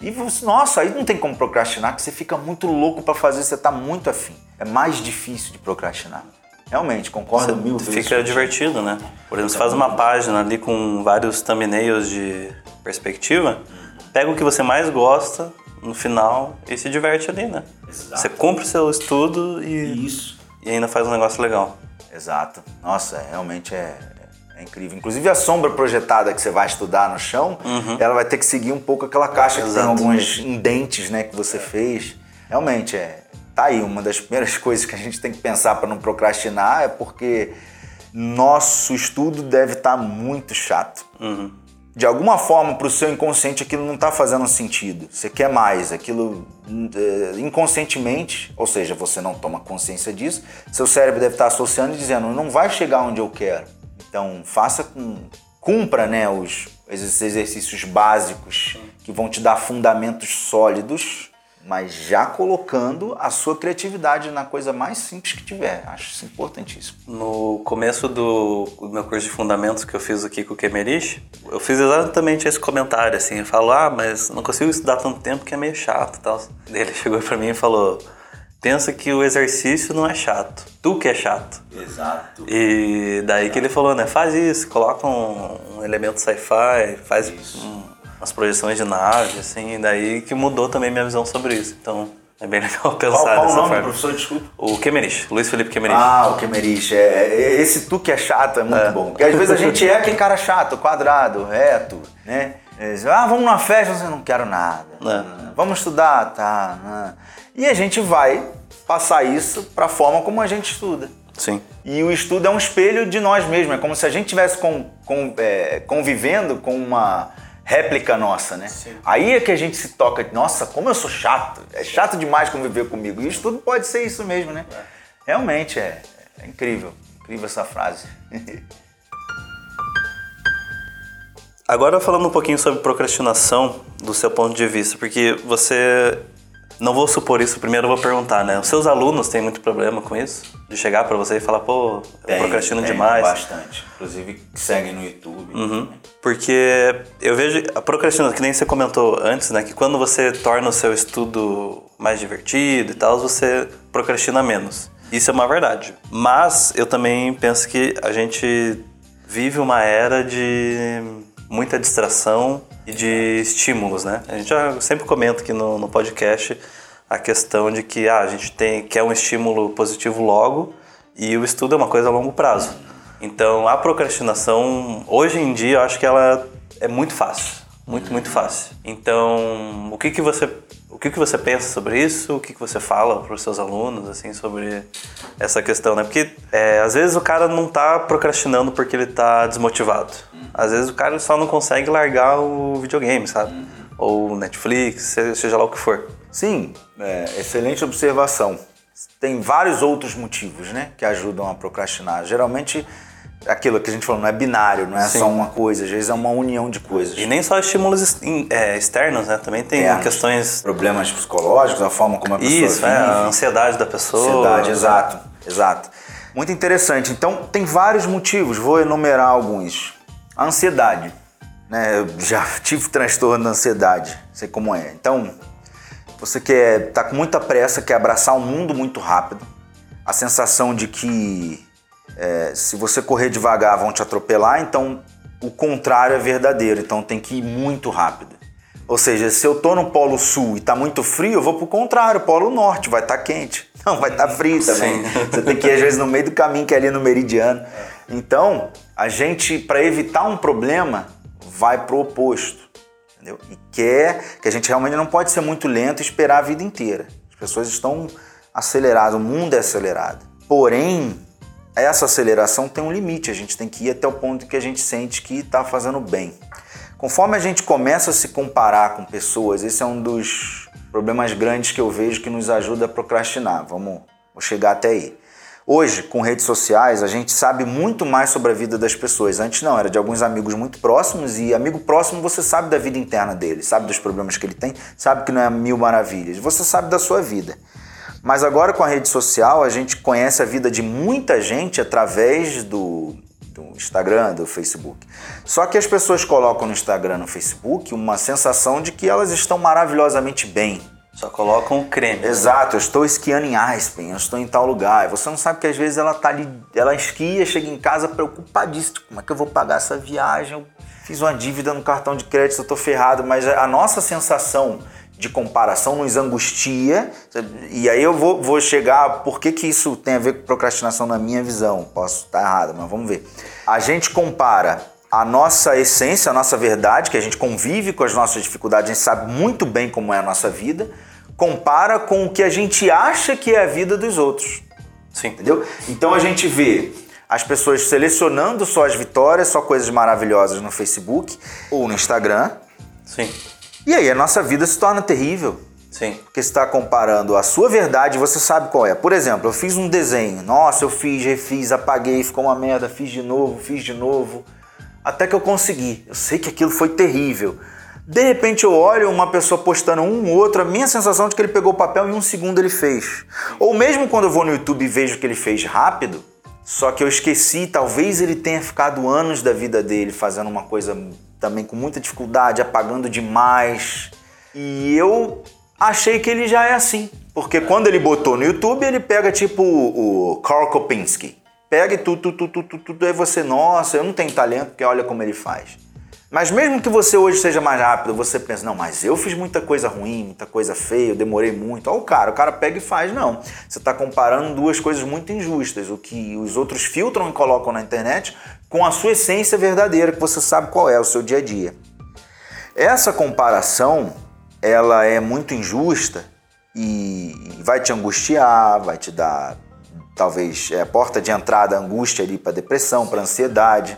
E você, nossa, aí não tem como procrastinar, que você fica muito louco para fazer, você tá muito afim. É mais difícil de procrastinar. Realmente, concordo você mil vezes. Fica divertido, né? Por exemplo, você faz uma página ali com vários thumbnails de perspectiva, pega o que você mais gosta no final e se diverte ali, né? Exato. Você cumpre o seu estudo e, Isso. e ainda faz um negócio legal. Exato. Nossa, é, realmente é, é, incrível. Inclusive a sombra projetada que você vai estudar no chão, uhum. ela vai ter que seguir um pouco aquela caixa que tem alguns indentes, né, que você fez. Realmente é. Tá aí uma das primeiras coisas que a gente tem que pensar para não procrastinar é porque nosso estudo deve estar tá muito chato. Uhum de alguma forma para o seu inconsciente aquilo não está fazendo sentido. Você quer mais, aquilo é, inconscientemente, ou seja, você não toma consciência disso, seu cérebro deve estar tá associando e dizendo não vai chegar onde eu quero. Então faça com cumpra né, os exercícios básicos que vão te dar fundamentos sólidos mas já colocando a sua criatividade na coisa mais simples que tiver. Acho isso importantíssimo. No começo do, meu curso de fundamentos que eu fiz aqui com o Kemerich, eu fiz exatamente esse comentário, assim, eu falo, ah, mas não consigo estudar tanto tempo que é meio chato e tal. Ele chegou para mim e falou, pensa que o exercício não é chato, tu que é chato. Exato. E daí Exato. que ele falou, né, faz isso, coloca um, um elemento sci-fi, faz isso. um as projeções de nave, assim, daí que mudou também minha visão sobre isso. Então, é bem legal pensar qual, qual dessa o nome, forma. professor? Desculpa. O Kemerich, Luiz Felipe Kemerich. Ah, o Kemerich. É, é, esse tu que é chato é muito é. bom. Porque às vezes a gente é aquele cara chato, quadrado, reto, né? Diz, ah, vamos numa festa, você não quero nada. É. Vamos estudar, tá. Né? E a gente vai passar isso para a forma como a gente estuda. Sim. E o estudo é um espelho de nós mesmos. É como se a gente estivesse com, com, é, convivendo com uma réplica nossa, né? Sim. Aí é que a gente se toca, nossa, como eu sou chato, é chato demais conviver comigo. E isso tudo pode ser isso mesmo, né? É. Realmente é, é incrível, incrível essa frase. Agora falando um pouquinho sobre procrastinação do seu ponto de vista, porque você não vou supor isso, primeiro eu vou perguntar, né? Os seus alunos têm muito problema com isso? De chegar para você e falar, pô, eu procrastino tem, demais. bastante. Inclusive, seguem no YouTube. Uhum. Porque eu vejo a procrastinação, que nem você comentou antes, né? Que quando você torna o seu estudo mais divertido e tal, você procrastina menos. Isso é uma verdade. Mas eu também penso que a gente vive uma era de muita distração e de estímulos, né? A gente já sempre comenta aqui no, no podcast a questão de que ah, a gente tem quer um estímulo positivo logo e o estudo é uma coisa a longo prazo. Então, a procrastinação, hoje em dia, eu acho que ela é muito fácil. Muito, muito fácil. Então, o que, que você que, que você pensa sobre isso? O que, que você fala para os seus alunos, assim, sobre essa questão, né? Porque é, às vezes o cara não está procrastinando porque ele está desmotivado. Às vezes o cara só não consegue largar o videogame, sabe? Ou Netflix, seja lá o que for. Sim, é, excelente observação. Tem vários outros motivos, né, que ajudam a procrastinar. Geralmente aquilo que a gente falou, não é binário, não é Sim. só uma coisa, às vezes é uma união de coisas. E nem só estímulos é, externos, né? Também tem Internos. questões. Problemas psicológicos, a forma como a pessoa Isso, vive. É, a ansiedade da pessoa. Ansiedade, exato, exato. Muito interessante. Então, tem vários motivos, vou enumerar alguns. A ansiedade. Né? Eu já tive transtorno da ansiedade, sei como é. Então, você quer, tá com muita pressa, quer abraçar o mundo muito rápido. A sensação de que é, se você correr devagar, vão te atropelar, então o contrário é verdadeiro, então tem que ir muito rápido. Ou seja, se eu tô no Polo Sul e tá muito frio, eu vou pro contrário, Polo Norte, vai estar tá quente. Não, vai estar tá frio também. Sim. Você tem que ir às vezes no meio do caminho que é ali no meridiano. Então, a gente para evitar um problema, vai pro oposto. Entendeu? E quer que a gente realmente não pode ser muito lento e esperar a vida inteira. As pessoas estão aceleradas, o mundo é acelerado. Porém, essa aceleração tem um limite, a gente tem que ir até o ponto que a gente sente que está fazendo bem. Conforme a gente começa a se comparar com pessoas, esse é um dos problemas grandes que eu vejo que nos ajuda a procrastinar. Vamos, vou chegar até aí. Hoje, com redes sociais, a gente sabe muito mais sobre a vida das pessoas. Antes não, era de alguns amigos muito próximos e amigo próximo você sabe da vida interna dele, sabe dos problemas que ele tem, sabe que não é mil maravilhas, você sabe da sua vida. Mas agora com a rede social, a gente conhece a vida de muita gente através do, do Instagram, do Facebook. Só que as pessoas colocam no Instagram, no Facebook, uma sensação de que elas estão maravilhosamente bem. Só colocam o creme. Exato, eu estou esquiando em Aspen, eu estou em tal lugar. Você não sabe que às vezes ela tá ali, ela esquia, chega em casa preocupadíssima. Como é que eu vou pagar essa viagem? Eu fiz uma dívida no cartão de crédito, eu estou ferrado. Mas a nossa sensação de comparação nos angustia. E aí eu vou, vou chegar por que, que isso tem a ver com procrastinação na minha visão. Posso estar errado, mas vamos ver. A gente compara a nossa essência, a nossa verdade, que a gente convive com as nossas dificuldades, a gente sabe muito bem como é a nossa vida, compara com o que a gente acha que é a vida dos outros. Sim. Entendeu? Então a gente vê as pessoas selecionando só as vitórias, só coisas maravilhosas no Facebook ou no Instagram. Sim. E aí a nossa vida se torna terrível. Sim. Porque você está comparando a sua verdade, você sabe qual é. Por exemplo, eu fiz um desenho. Nossa, eu fiz, refiz, apaguei, ficou uma merda, fiz de novo, fiz de novo. Até que eu consegui. Eu sei que aquilo foi terrível. De repente eu olho uma pessoa postando um outro, a minha sensação é de que ele pegou o papel e em um segundo ele fez. Ou mesmo quando eu vou no YouTube e vejo que ele fez rápido, só que eu esqueci, talvez ele tenha ficado anos da vida dele fazendo uma coisa também com muita dificuldade, apagando demais. E eu achei que ele já é assim. Porque quando ele botou no YouTube, ele pega tipo o, Carl Kopinski. Pega e tudo, tudo, tudo, tudo, tudo, aí você, nossa, eu não tenho talento, porque olha como ele faz. Mas mesmo que você hoje seja mais rápido, você pensa, não, mas eu fiz muita coisa ruim, muita coisa feia, eu demorei muito. Olha o cara, o cara pega e faz. Não. Você está comparando duas coisas muito injustas. O que os outros filtram e colocam na internet com a sua essência verdadeira, que você sabe qual é, o seu dia a dia. Essa comparação, ela é muito injusta e vai te angustiar, vai te dar, talvez, é, porta de entrada, angústia ali para depressão, para ansiedade.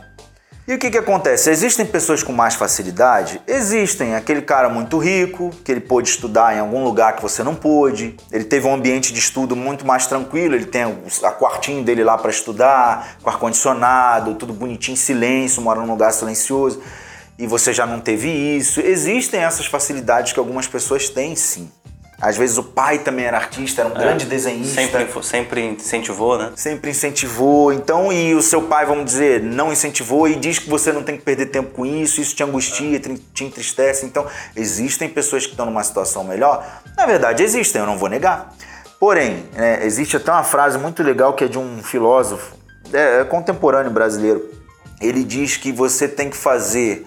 E o que, que acontece? Existem pessoas com mais facilidade? Existem. Aquele cara muito rico, que ele pôde estudar em algum lugar que você não pôde, ele teve um ambiente de estudo muito mais tranquilo, ele tem a quartinho dele lá para estudar, com ar-condicionado, tudo bonitinho, silêncio, mora num lugar silencioso, e você já não teve isso. Existem essas facilidades que algumas pessoas têm, sim. Às vezes o pai também era artista, era um é, grande desenhista. Sempre, sempre incentivou, né? Sempre incentivou. Então, e o seu pai, vamos dizer, não incentivou e diz que você não tem que perder tempo com isso, isso te angustia, te entristece. Então, existem pessoas que estão numa situação melhor? Na verdade, existem, eu não vou negar. Porém, é, existe até uma frase muito legal que é de um filósofo é, é contemporâneo brasileiro. Ele diz que você tem que fazer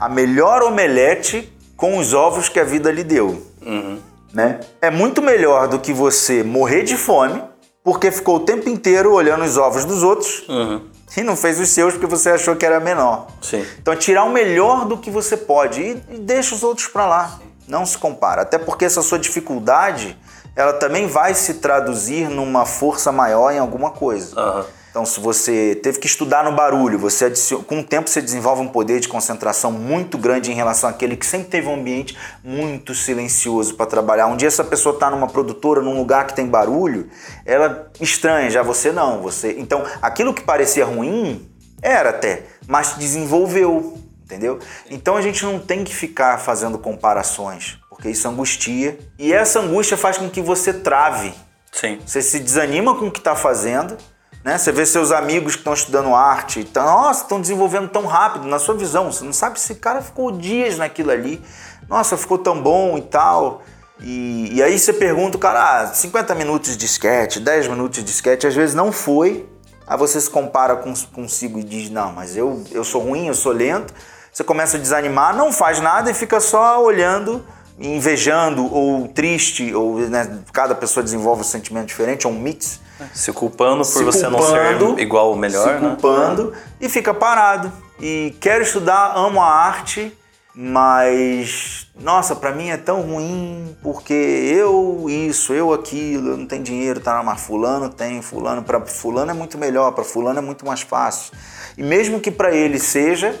a melhor omelete com os ovos que a vida lhe deu. Uhum. Né? É muito melhor do que você morrer de fome porque ficou o tempo inteiro olhando os ovos dos outros Uhum. e não fez os seus porque você achou que era menor. Sim. Então é tirar o melhor do que você pode e, e deixa os outros para lá. Não se compara. Até porque essa sua dificuldade, ela também vai se traduzir numa força maior em alguma coisa. Aham. Então, se você teve que estudar no barulho, você adiciona- com o tempo você desenvolve um poder de concentração muito grande em relação àquele que sempre teve um ambiente muito silencioso para trabalhar. Um dia essa pessoa está numa produtora, num lugar que tem barulho, ela estranha, já você não. Você, então, aquilo que parecia ruim era até, mas desenvolveu, entendeu? Então a gente não tem que ficar fazendo comparações, porque isso angustia e essa angústia faz com que você trave. Sim. Você se desanima com o que está fazendo, né? Você vê seus amigos que estão estudando arte, então, nossa, estão desenvolvendo tão rápido na sua visão. Você não sabe se o cara ficou dias naquilo ali. Nossa, ficou tão bom e tal. E, e aí você pergunta, cara, ah, 50 minutos de sketch, 10 minutos de sketch, às vezes não foi. Aí você se compara com, consigo e diz, não, mas eu, eu sou ruim, eu sou lento. Você começa a desanimar, não faz nada e fica só olhando, invejando ou triste, ou né, cada pessoa desenvolve um sentimento diferente, é um mix Se culpando por se você não culpando, ser igual ou melhor, se né? culpando e fica parado. E quero estudar, amo a arte, mas nossa, pra mim é tão ruim porque eu isso, eu aquilo, eu não tenho dinheiro, tá? Mas fulano tem, fulano para fulano é muito melhor, para fulano é muito mais fácil. E mesmo que pra ele seja,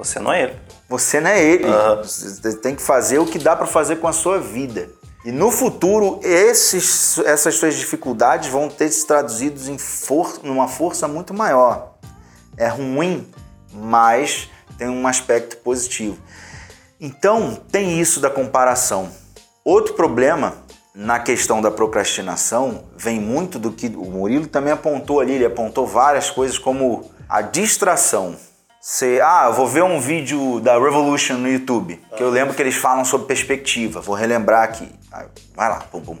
Você não é ele. Você não é ele. Aham. Você tem que fazer o que dá pra fazer com a sua vida. E no futuro, esses, essas suas dificuldades vão ter se traduzidos em for, numa força muito maior. É ruim, mas tem um aspecto positivo. Então, tem isso da comparação. Outro problema na questão da procrastinação vem muito do que o Murilo também apontou ali, ele apontou várias coisas como a distração. Você, ah, eu vou ver um vídeo da Revolution no YouTube, que eu lembro que eles falam sobre perspectiva. Vou relembrar aqui. Vai lá, pum pum.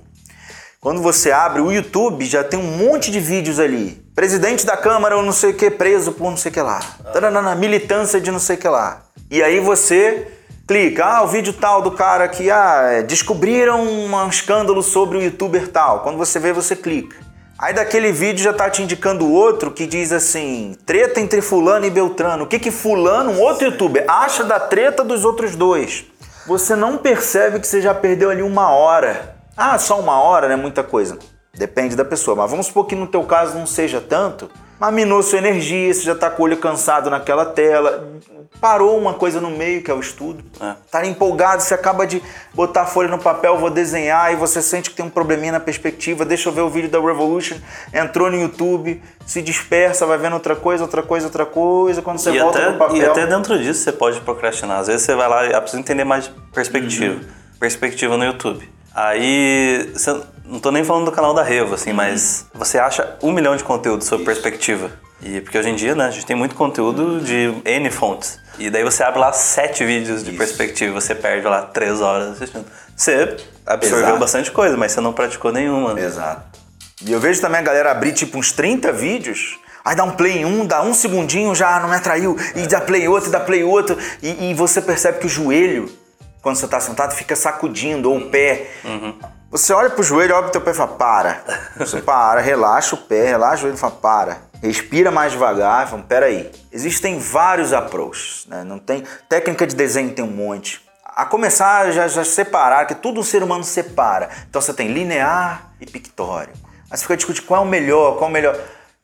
Quando você abre o YouTube, já tem um monte de vídeos ali. Presidente da Câmara ou não sei o que, preso por não sei o que lá. Taranana, militância de não sei o que lá. E aí você clica, ah, o vídeo tal do cara que, ah, descobriram um escândalo sobre o youtuber tal. Quando você vê, você clica. Aí daquele vídeo já tá te indicando outro que diz assim, treta entre fulano e Beltrano. O que que fulano, um outro youtuber, acha da treta dos outros dois? Você não percebe que você já perdeu ali uma hora. Ah, só uma hora não é muita coisa. Depende da pessoa, mas vamos supor que no teu caso não seja tanto. Mas minou sua energia, você já tá com o olho cansado naquela tela. Parou uma coisa no meio, que é o estudo. É. Tá empolgado, você acaba de botar a folha no papel, vou desenhar, e você sente que tem um probleminha na perspectiva, deixa eu ver o vídeo da Revolution, entrou no YouTube, se dispersa, vai vendo outra coisa, outra coisa, outra coisa, quando você E volta até, papel... e até dentro disso você pode procrastinar. Às vezes você vai lá e ah, precisa entender mais perspectiva. Uhum. Perspectiva no YouTube. Aí, você- não tô nem falando do canal da Revo, Uhum. assim, mas você acha um milhão de conteúdo sobre perspectiva. E porque hoje em dia, né, a gente tem muito conteúdo de N fontes. E daí você abre lá sete vídeos de perspectiva, você perde lá três horas assistindo. Você absorveu Exato. bastante coisa, mas você não praticou nenhuma. Exato. E eu vejo também a galera abrir tipo uns 30 vídeos, aí dá um play em um, dá um segundinho, já não me atraiu, e dá play outro, e dá play outro, e, e você percebe que o joelho, quando você tá sentado, fica sacudindo, ou o pé. Você olha pro joelho, olha pro teu pé e fala, para. Você para, relaxa o pé, relaxa o joelho e fala, para. Respira mais devagar, fala, peraí. Existem vários approaches, né? Não tem... Técnica de desenho tem um monte. A começar já, já separar, que tudo o ser humano separa. Então você tem linear e pictórico. Aí você fica discutindo qual é o melhor, qual é o melhor.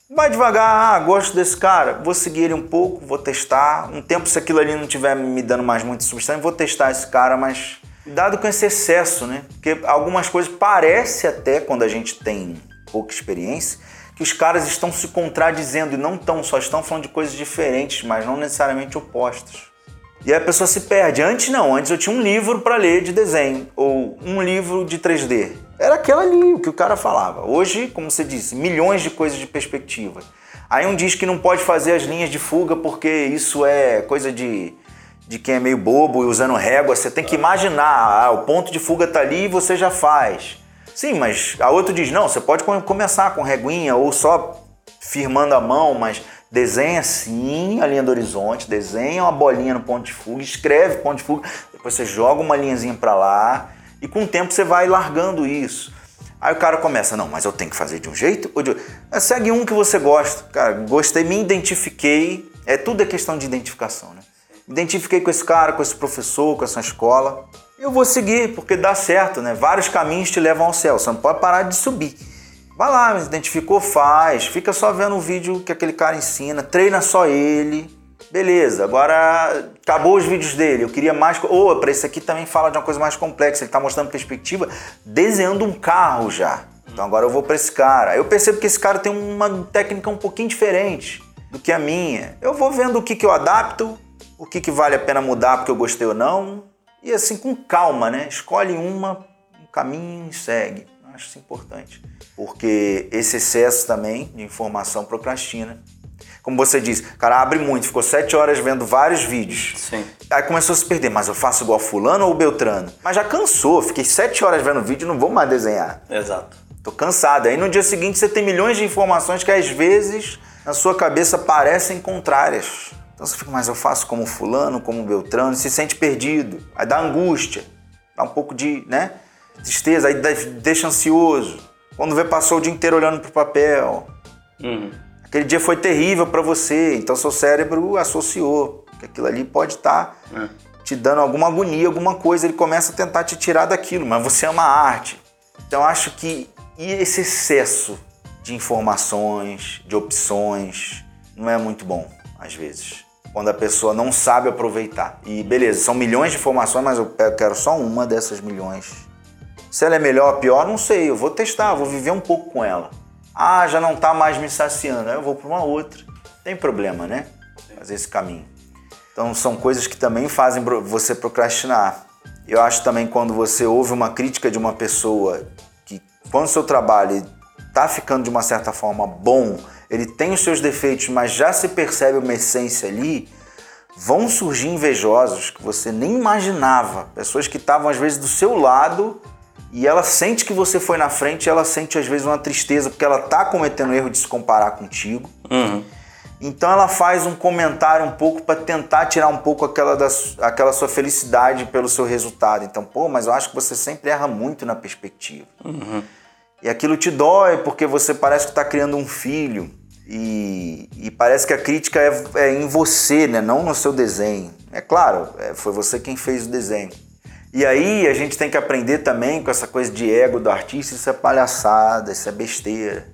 Vai devagar, ah, gosto desse cara, vou seguir ele um pouco, vou testar. Um tempo, se aquilo ali não estiver me dando mais muita substância, vou testar esse cara, mas cuidado com esse excesso, né? Porque algumas coisas parece até, quando a gente tem pouca experiência, que os caras estão se contradizendo e não estão, só estão falando de coisas diferentes, mas não necessariamente opostas. E aí a pessoa se perde. Antes não, antes eu tinha um livro para ler de desenho ou um livro de 3D. Era aquilo ali, o que o cara falava. Hoje, como você disse, milhões de coisas de perspectiva. Aí um diz que não pode fazer as linhas de fuga porque isso é coisa de, de quem é meio bobo e usando régua. Você tem que imaginar, ah, o ponto de fuga tá ali e você já faz. Sim, mas a outro diz, não, você pode come- começar com reguinha ou só firmando a mão, mas desenha sim a linha do horizonte, desenha uma bolinha no ponto de fuga, escreve ponto de fuga, depois você joga uma linhazinha para lá E com o tempo você vai largando isso. Aí o cara começa, não, mas eu tenho que fazer de um jeito ou de outro. Segue um que você gosta. Cara, gostei, me identifiquei. É tudo é questão de identificação, né? Me identifiquei com esse cara, com esse professor, com essa escola. Eu vou seguir, porque dá certo, né? Vários caminhos te levam ao céu. Você não pode parar de subir. Vai lá, se identificou, faz. Fica só vendo o vídeo que aquele cara ensina. Treina só ele. Beleza, agora acabou os vídeos dele. Eu queria mais. Ou oh, para esse aqui também fala de uma coisa mais complexa. Ele está mostrando perspectiva desenhando um carro já. Então agora eu vou para esse cara. Eu percebo que esse cara tem uma técnica um pouquinho diferente do que a minha. Eu vou vendo o que, que eu adapto, o que, que vale a pena mudar porque eu gostei ou não. E assim, com calma, né? Escolhe uma, um caminho e segue. Acho isso importante. Porque esse excesso também de informação procrastina. Como você disse, o cara abre muito, ficou sete horas vendo vários vídeos. Sim. Aí começou a se perder, mas eu faço igual fulano ou Beltrano? Mas já cansou, fiquei sete horas vendo vídeo e não vou mais desenhar. Exato. Tô cansado. Aí no dia seguinte você tem milhões de informações que às vezes na sua cabeça parecem contrárias. Então você fica, mas eu faço como fulano, como Beltrano, se sente perdido. Aí dá angústia, dá um pouco de, né? Tristeza, aí deixa ansioso. Quando vê, passou o dia inteiro olhando pro papel. Uhum. Aquele dia foi terrível para você, então seu cérebro associou que aquilo ali pode estar tá é. te dando alguma agonia, alguma coisa, ele começa a tentar te tirar daquilo, mas você ama a arte. Então acho que e esse excesso de informações, de opções, não é muito bom às vezes. Quando a pessoa não sabe aproveitar. E beleza, são milhões de informações, mas eu quero só uma dessas milhões. Se ela é melhor ou pior, não sei. Eu vou testar, vou viver um pouco com ela. Ah, já não está mais me saciando, aí eu vou para uma outra. Tem problema, né? Fazer esse caminho. Então são coisas que também fazem você procrastinar. Eu acho também quando você ouve uma crítica de uma pessoa que quando o seu trabalho está ficando de uma certa forma bom, ele tem os seus defeitos, mas já se percebe uma essência ali, vão surgir invejosos que você nem imaginava, pessoas que estavam às vezes do seu lado e ela sente que você foi na frente, ela sente às vezes uma tristeza porque ela tá cometendo o erro de se comparar contigo. Uhum. Então ela faz um comentário um pouco para tentar tirar um pouco aquela, da, aquela sua felicidade pelo seu resultado. Então, pô, mas eu acho que você sempre erra muito na perspectiva. Uhum. E aquilo te dói porque você parece que está criando um filho. E, e, parece que a crítica é, é, em você, né? não no seu desenho. É claro, é, foi você quem fez o desenho. E aí a gente tem que aprender também com essa coisa de ego do artista, isso é palhaçada, isso é besteira.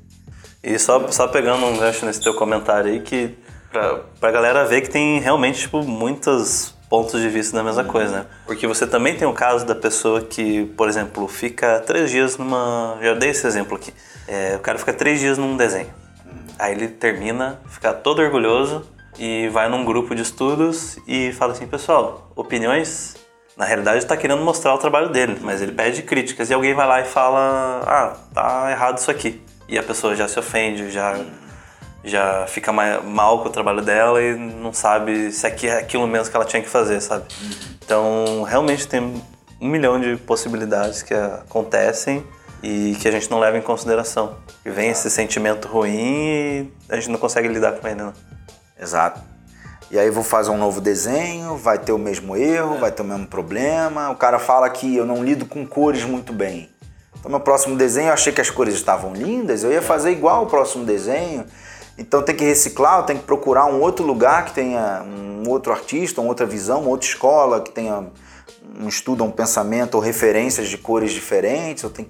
E só, só pegando um gancho nesse teu comentário aí, que pra, pra galera ver que tem realmente, tipo, muitos pontos de vista da mesma coisa, né? Porque você também tem o caso da pessoa que, por exemplo, fica três dias numa... Já dei esse exemplo aqui. É, o cara fica três dias num desenho. Aí ele termina, fica todo orgulhoso e vai num grupo de estudos e fala assim, pessoal, opiniões na realidade está querendo mostrar o trabalho dele, mas ele pede críticas e alguém vai lá e fala: "Ah, tá errado isso aqui". E a pessoa já se ofende, já já fica mal com o trabalho dela e não sabe se é aquilo mesmo que ela tinha que fazer, sabe? Então, realmente tem um milhão de possibilidades que acontecem e que a gente não leva em consideração. E vem esse sentimento ruim e a gente não consegue lidar com ele, não. Exato. E aí vou fazer um novo desenho, vai ter o mesmo erro, é. vai ter o mesmo problema. O cara fala que eu não lido com cores muito bem. Então, meu próximo desenho, eu achei que as cores estavam lindas, eu ia fazer igual o próximo desenho. Então, tem que reciclar, tem que procurar um outro lugar que tenha um outro artista, uma outra visão, uma outra escola que tenha um estudo, um pensamento ou referências de cores diferentes. O que,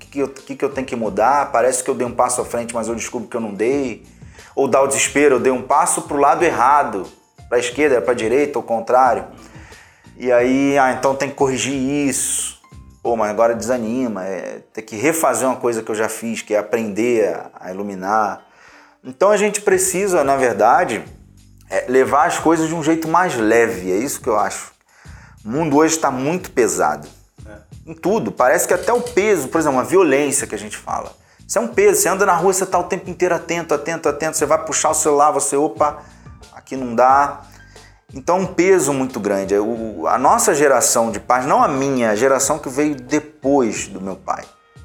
que, eu tenho que mudar? Parece que eu dei um passo à frente, mas eu descubro que eu não dei. Ou dá o desespero, eu dei um passo para o lado errado para a esquerda, para a direita, ou contrário. E aí, ah, então tem que corrigir isso. Pô, mas agora desanima, é ter que refazer uma coisa que eu já fiz, que é aprender a iluminar. Então a gente precisa, na verdade, é levar as coisas de um jeito mais leve, é isso que eu acho. O mundo hoje está muito pesado. É. Em tudo. Parece que até o peso, por exemplo, a violência que a gente fala. Isso é um peso. Você anda na rua, você está o tempo inteiro atento, atento, atento. Você vai puxar o celular, você, opa, aqui não dá. Então, um peso muito grande. O, a nossa geração de pais, não a minha, a geração que veio depois do meu pai,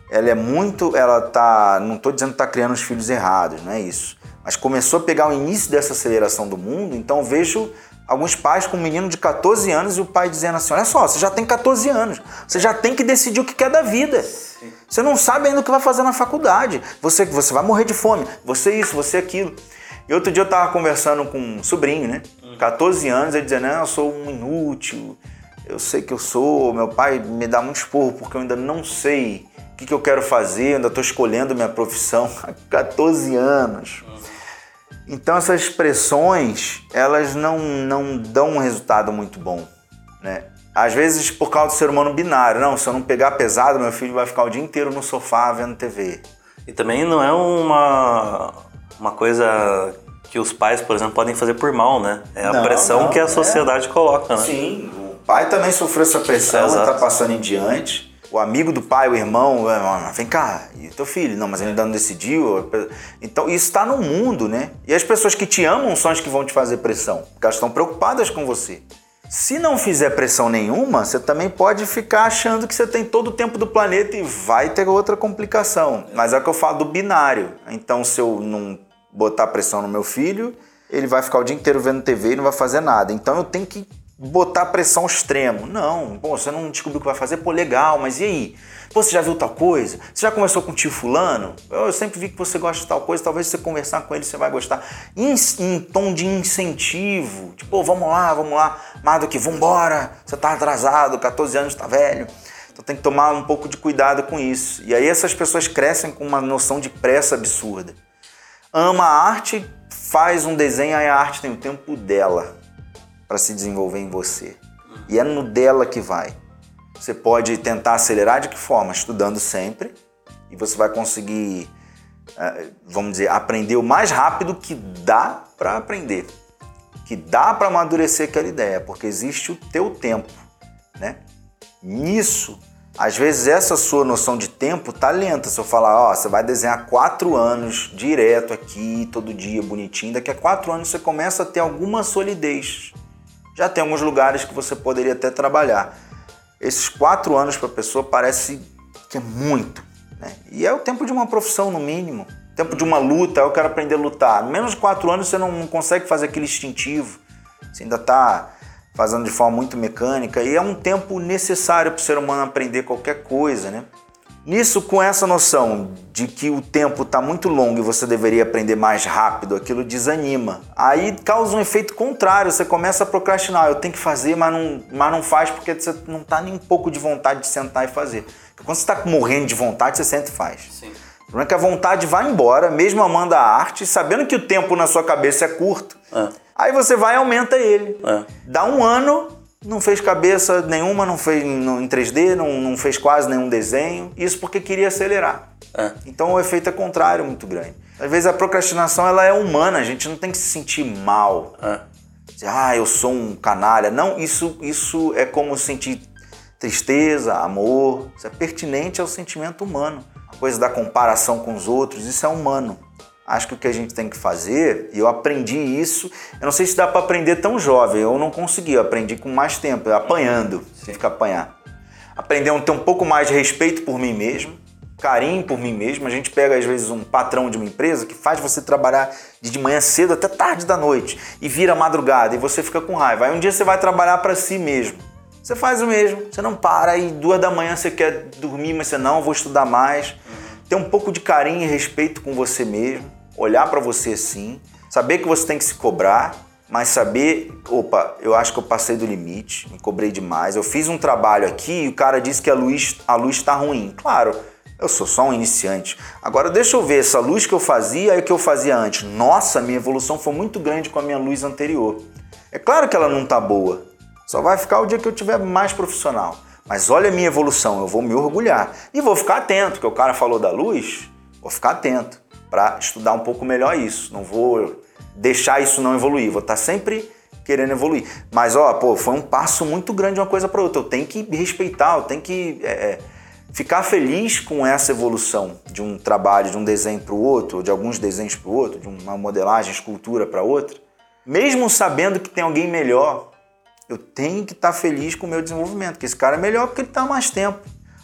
ela é muito. Ela tá. Não estou dizendo que está criando os filhos errados, não é isso. Mas começou a pegar o início dessa aceleração do mundo, então vejo Alguns pais com um menino de 14 anos e o pai dizendo assim: Olha só, você já tem 14 anos, você já tem que decidir o que quer da vida. Você não sabe ainda o que vai fazer na faculdade. Você, você vai morrer de fome. Você isso, você aquilo. E outro dia eu tava conversando com um sobrinho, né? 14 anos, ele dizendo: Não, eu sou um inútil. Eu sei que eu sou. Meu pai me dá muito esporro porque eu ainda não sei que, que eu quero fazer, eu ainda estou escolhendo minha profissão há 14 anos. Então essas expressões, elas não, não dão um resultado muito bom, né? Às vezes por causa do ser humano binário, não, se eu não pegar pesado, meu filho vai ficar o dia inteiro no sofá vendo TV. E também não é uma, uma coisa que os pais, por exemplo, podem fazer por mal, né? É a Não, pressão não, que a é. sociedade coloca, né? Sim, o pai também sofreu essa pressão, está passando em diante. O amigo do pai, o irmão, "Ah, vem cá, e teu filho? Não, mas ele ainda não decidiu. Então isso está no mundo, né? E as pessoas que te amam são as que vão te fazer pressão, porque elas estão preocupadas com você. Se não fizer pressão nenhuma, você também pode ficar achando que você tem todo o tempo do planeta e vai ter outra complicação. Mas é o que eu falo do binário. Então, se eu não botar pressão no meu filho, ele vai ficar o dia inteiro vendo TV e não vai fazer nada. Então, eu tenho que botar pressão extremo. Não, pô, você não descobriu o que vai fazer? Pô, legal, mas e aí? Pô, você já viu tal coisa? Você já conversou com o tio fulano? Eu, eu sempre vi que você gosta de tal coisa, talvez você conversar com ele você vai gostar. Em, em tom de incentivo, tipo, vamos lá, vamos lá, mais do que, vambora, você tá atrasado, 14 anos, tá velho. Então tem que tomar um pouco de cuidado com isso. E aí essas pessoas crescem com uma noção de pressa absurda. Ama a arte, faz um desenho, aí a arte tem o tempo dela para se desenvolver em você. E é no dela que vai. Você pode tentar acelerar de que forma? Estudando sempre. E você vai conseguir, eh, vamos dizer, aprender o mais rápido que dá para aprender. Que dá para amadurecer aquela ideia, porque existe o teu tempo, né? Nisso, às vezes essa sua noção de tempo tá lenta. Se eu falar, ó, você vai desenhar quatro anos direto aqui, todo dia, bonitinho, daqui a quatro anos você começa a ter alguma solidez. Já tem alguns lugares que você poderia até trabalhar. Esses quatro anos para a pessoa parece que é muito. Né? E é o tempo de uma profissão, no mínimo. Tempo de uma luta, eu quero aprender a lutar. Menos de quatro anos você não consegue fazer aquele instintivo. Você ainda está fazendo de forma muito mecânica. E é um tempo necessário para o ser humano aprender qualquer coisa. Né? Nisso, com essa noção de que o tempo está muito longo e você deveria aprender mais rápido, aquilo desanima. Aí causa um efeito contrário, você começa a procrastinar. Eu tenho que fazer, mas não, mas não faz porque você não está nem um pouco de vontade de sentar e fazer. Porque quando você está morrendo de vontade, você senta e faz. Sim. O problema é que a vontade vai embora, mesmo amando a arte, sabendo que o tempo na sua cabeça é curto. É. Aí você vai e aumenta ele. É. Dá um ano, não fez cabeça nenhuma, não fez em 3D, não, não fez quase nenhum desenho. Isso porque queria acelerar. É. Então o efeito é contrário muito grande. Às vezes a procrastinação ela é humana, a gente não tem que se sentir mal. É. Ah, eu sou um canalha. Não, isso, isso é como sentir tristeza, amor. Isso é pertinente ao sentimento humano. A coisa da comparação com os outros, isso é humano. Acho que o que a gente tem que fazer, e eu aprendi isso, eu não sei se dá para aprender tão jovem, eu não consegui, eu aprendi com mais tempo, apanhando, tive que apanhar. Aprender a ter um pouco mais de respeito por mim mesmo, carinho por mim mesmo. A gente pega às vezes um patrão de uma empresa que faz você trabalhar de manhã cedo até tarde da noite e vira madrugada e você fica com raiva. Aí um dia você vai trabalhar para si mesmo. Você faz o mesmo, você não para e duas da manhã você quer dormir, mas você não, vou estudar mais. Ter um pouco de carinho e respeito com você mesmo, olhar para você assim, saber que você tem que se cobrar, mas saber, opa, eu acho que eu passei do limite, me cobrei demais. Eu fiz um trabalho aqui e o cara disse que a luz a luz está ruim. Claro, eu sou só um iniciante. Agora deixa eu ver essa luz que eu fazia e o que eu fazia antes. Nossa, minha evolução foi muito grande com a minha luz anterior. É claro que ela não tá boa. Só vai ficar o dia que eu tiver mais profissional. Mas olha a minha evolução, eu vou me orgulhar. E vou ficar atento, porque o cara falou da luz, vou ficar atento para estudar um pouco melhor isso. Não vou deixar isso não evoluir, vou estar sempre querendo evoluir. Mas ó, pô, foi um passo muito grande de uma coisa para outra. Eu tenho que respeitar, eu tenho que é, é, ficar feliz com essa evolução de um trabalho, de um desenho para o outro, ou de alguns desenhos para o outro, de uma modelagem, escultura para outra. Mesmo sabendo que tem alguém melhor, eu tenho que estar feliz com o meu desenvolvimento, porque esse cara é melhor porque ele está mais tempo.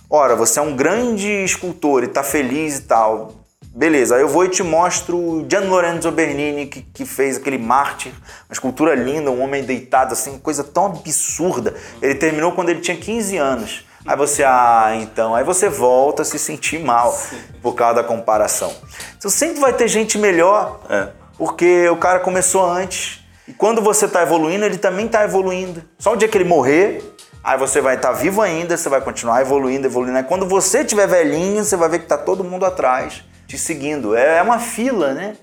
Ora, você é um grande escultor e está feliz e tal. Beleza, aí eu vou e te mostro Gian Lorenzo Bernini, que, que fez aquele Mártir, uma escultura linda, um homem deitado assim, coisa tão absurda. Ele terminou quando ele tinha 15 anos. Aí você, ah, então, aí você volta a se sentir mal Sim. por causa da comparação. Então sempre vai ter gente melhor, é. porque o cara começou antes. E quando você está evoluindo, ele também está evoluindo. Só o dia que ele morrer, aí você vai estar tá vivo ainda, você vai continuar evoluindo, evoluindo. Aí quando você estiver velhinho, você vai ver que está todo mundo atrás te seguindo. É, é uma fila, né?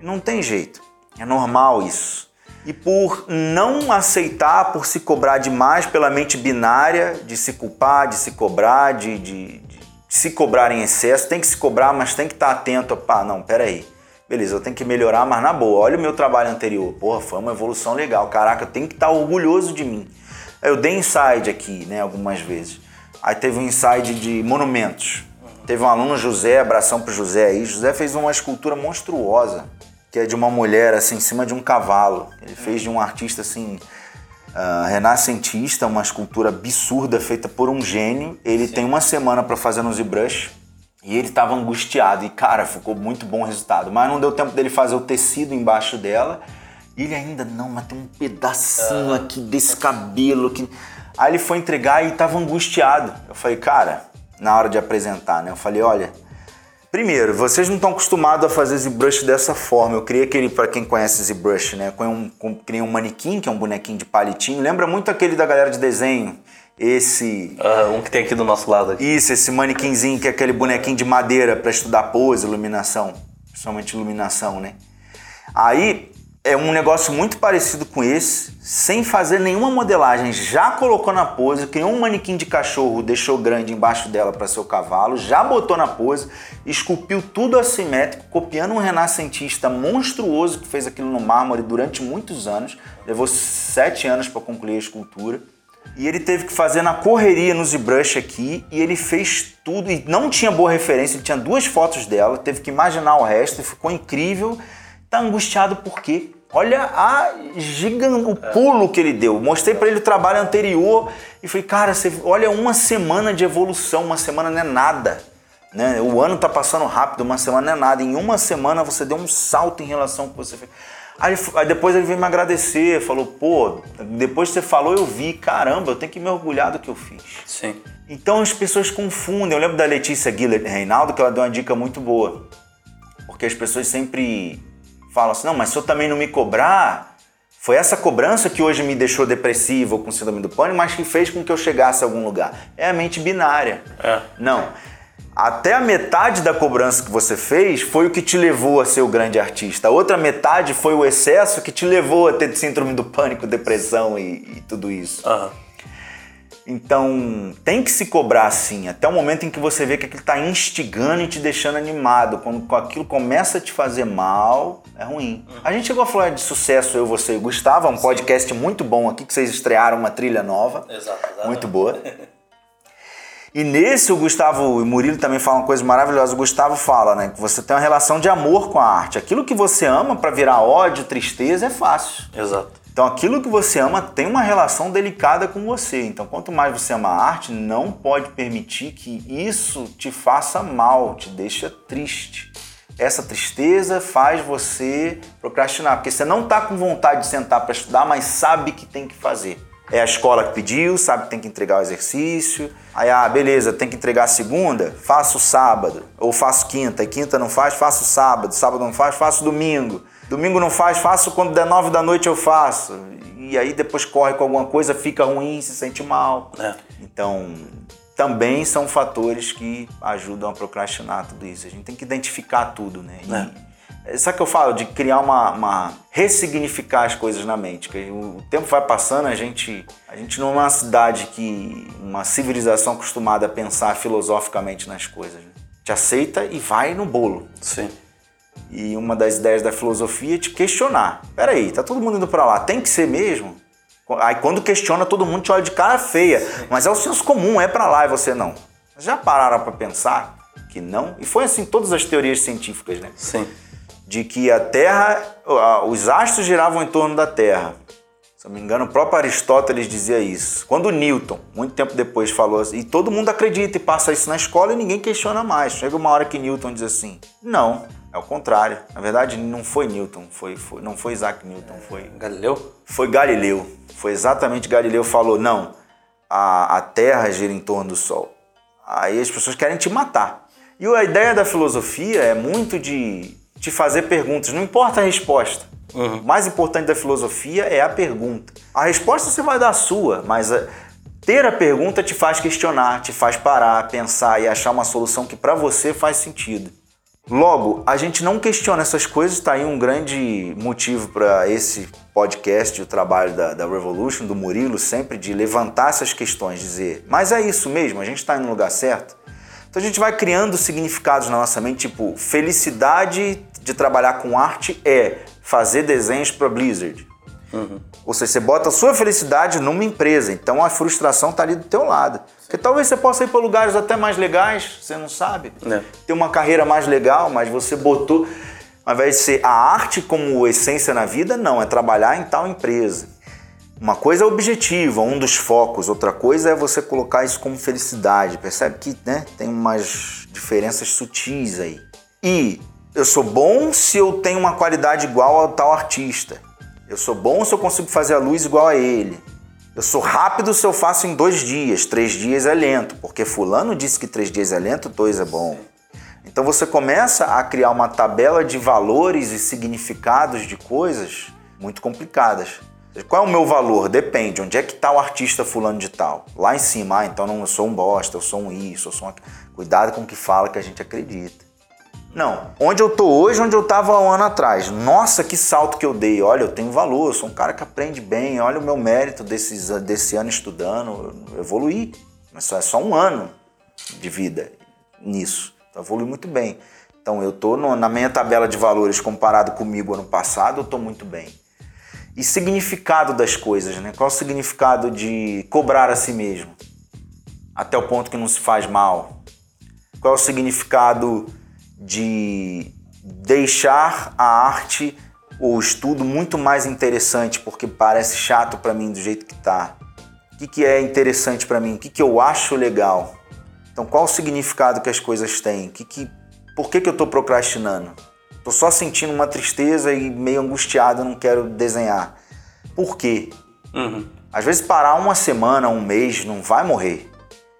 Não tem jeito. É normal isso. E por não aceitar, por se cobrar demais pela mente binária, de se culpar, de se cobrar, de, de, de se cobrar em excesso, tem que se cobrar, mas tem que estar atento. Pá, não, peraí. Beleza, eu tenho que melhorar, mas na boa. Olha o meu trabalho anterior. Porra, foi uma evolução legal. Caraca, eu tenho que estar orgulhoso de mim. Eu dei inside aqui, né, algumas vezes. Aí teve um inside de monumentos. Teve um aluno, José, abração pro José aí. José fez uma escultura monstruosa, que é de uma mulher, assim, em cima de um cavalo. Ele fez de um artista, assim, uh, renascentista, uma escultura absurda feita por um gênio. Ele Sim. tem uma semana para fazer no ZBrush. E ele estava angustiado. E, cara, ficou muito bom o resultado. Mas não deu tempo dele fazer o tecido embaixo dela. E ele ainda, não, mas tem um pedacinho aqui desse cabelo. Que... Aí ele foi entregar e estava angustiado. Eu falei, cara, na hora de apresentar, né? Eu falei, olha, primeiro, vocês não estão acostumados a fazer ZBrush dessa forma. Eu criei aquele, para quem conhece ZBrush, né? Com um, com, criei um manequim, que é um bonequinho de palitinho. Lembra muito aquele da galera de desenho. Esse. Uh, um que tem aqui do nosso lado. Aqui. Isso, esse manequinzinho que é aquele bonequinho de madeira para estudar pose, iluminação. Principalmente iluminação, né? Aí é um negócio muito parecido com esse, sem fazer nenhuma modelagem. Já colocou na pose, criou um manequim de cachorro, deixou grande embaixo dela para seu cavalo, já botou na pose, esculpiu tudo assimétrico, copiando um renascentista monstruoso que fez aquilo no mármore durante muitos anos. Levou sete anos para concluir a escultura. E ele teve que fazer na correria no ZBrush aqui e ele fez tudo e não tinha boa referência, ele tinha duas fotos dela, teve que imaginar o resto e ficou incrível. Tá angustiado por quê? Olha a gigante, o pulo que ele deu. Mostrei para ele o trabalho anterior e falei, cara, você olha uma semana de evolução, uma semana não é nada. Né? O ano tá passando rápido, uma semana não é nada. Em uma semana você deu um salto em relação ao que você fez. Aí, aí, depois ele veio me agradecer, falou, pô, depois que você falou eu vi, caramba, eu tenho que me orgulhar do que eu fiz. Sim. Então as pessoas confundem. Eu lembro da Letícia Guilherme Reinaldo que ela deu uma dica muito boa. Porque as pessoas sempre falam assim: não, mas se eu também não me cobrar, foi essa cobrança que hoje me deixou depressivo ou com síndrome do pânico, mas que fez com que eu chegasse a algum lugar. É a mente binária. É. Não. Até a metade da cobrança que você fez foi o que te levou a ser o grande artista. A outra metade foi o excesso que te levou a ter síndrome do pânico, depressão e, e tudo isso. Uhum. Então, tem que se cobrar assim, até o momento em que você vê que aquilo está instigando e te deixando animado. Quando aquilo começa a te fazer mal, é ruim. A gente chegou a falar de sucesso, eu, você e o Gustavo, um Sim. podcast muito bom aqui, que vocês estrearam uma trilha nova. Exato, exato. Muito boa. E nesse o Gustavo e o Murilo também falam uma coisa maravilhosa. O Gustavo fala, né, que você tem uma relação de amor com a arte. Aquilo que você ama para virar ódio, tristeza é fácil. Exato. Então aquilo que você ama tem uma relação delicada com você. Então quanto mais você ama a arte, não pode permitir que isso te faça mal, te deixa triste. Essa tristeza faz você procrastinar, porque você não está com vontade de sentar para estudar, mas sabe que tem que fazer. É a escola que pediu, sabe que tem que entregar o exercício. Aí, ah, beleza, tem que entregar segunda, faço sábado. Ou faço quinta, e quinta não faz, faço sábado. Sábado não faz, faço domingo. Domingo não faz, faço quando der nove da noite eu faço. E aí depois corre com alguma coisa, fica ruim, se sente mal. É. Então, também são fatores que ajudam a procrastinar tudo isso. A gente tem que identificar tudo, né? E, é. Sabe o que eu falo? De criar uma, uma, ressignificar as coisas na mente. Que o tempo vai passando, a gente, a gente não é uma cidade que. uma civilização acostumada a pensar filosoficamente nas coisas. Né? Te aceita e vai no bolo. Sim. E uma das ideias da filosofia é te questionar. Peraí, tá todo mundo indo para lá, tem que ser mesmo? Aí quando questiona, todo mundo te olha de cara feia. Mas é o senso comum, é para lá e você não. Já pararam para pensar que não? E foi assim todas as teorias científicas, né? Sim. De que a Terra, os astros giravam em torno da Terra. Se eu não me engano, o próprio Aristóteles dizia isso. Quando Newton, muito tempo depois, falou assim, e todo mundo acredita e passa isso na escola e ninguém questiona mais. Chega uma hora que Newton diz assim: não, é o contrário. Na verdade, não foi Newton, foi, foi não foi Isaac Newton, foi. Galileu? Foi Galileu. Foi exatamente Galileu falou: não, a, a Terra gira em torno do Sol. Aí as pessoas querem te matar. E a ideia da filosofia é muito de te fazer perguntas, não importa a resposta. Uhum. O mais importante da filosofia é a pergunta. A resposta você vai dar a sua, mas a, eh, ter a pergunta te faz questionar, te faz parar, pensar e achar uma solução que para você faz sentido. Logo, a gente não questiona essas coisas, está aí um grande motivo para esse podcast, o trabalho da, da, Revolution, do Murilo, sempre de levantar essas questões, dizer, mas é isso mesmo, a gente está no lugar certo? Então a gente vai criando significados na nossa mente, tipo, felicidade de trabalhar com arte é fazer desenhos para Blizzard. Uhum. Ou seja, você bota a sua felicidade numa empresa, então a frustração está ali do teu lado. Porque talvez você possa ir para lugares até mais legais, você não sabe. É. Ter uma carreira mais legal, mas você botou. Ao invés de ser a arte como essência na vida, não, é trabalhar em tal empresa. Uma coisa é objetiva, um dos focos, outra coisa é você colocar isso como felicidade. Percebe que né, tem umas diferenças sutis aí. E eu sou bom se eu tenho uma qualidade igual ao tal artista. Eu sou bom se eu consigo fazer a luz igual a ele. Eu sou rápido se eu faço em dois dias. Três dias é lento, porque fulano disse que três dias é lento, dois é bom. Então você começa a criar uma tabela de valores e significados de coisas muito complicadas. Qual é o meu valor? Depende. Onde é que está o artista fulano de tal? Lá em cima, ah, então não, eu sou um bosta, eu sou um isso, eu sou um... Cuidado com o que fala que a gente acredita. Não. Onde eu tô hoje, onde eu tava um ano atrás. Nossa, que salto que eu dei. Olha, eu tenho valor, eu sou um cara que aprende bem. Olha o meu mérito desses, desse ano estudando. Eu evoluí. Mas só é só um ano de vida nisso. Então, eu evolui muito bem. Então, eu tô no, na minha tabela de valores comparado comigo ano passado, eu tô muito bem. E significado das coisas, né? Qual o significado de cobrar a si mesmo? Até o ponto que não se faz mal. Qual é o significado de deixar a arte ou o estudo muito mais interessante, porque parece chato para mim do jeito que tá. O que, que é interessante para mim? O que, que eu acho legal? Então, qual o significado que as coisas têm? Que que, por que, que eu estou procrastinando? Estou só sentindo uma tristeza e meio angustiado, não quero desenhar. Por quê? Uhum. Às vezes parar uma semana, um mês, não vai morrer.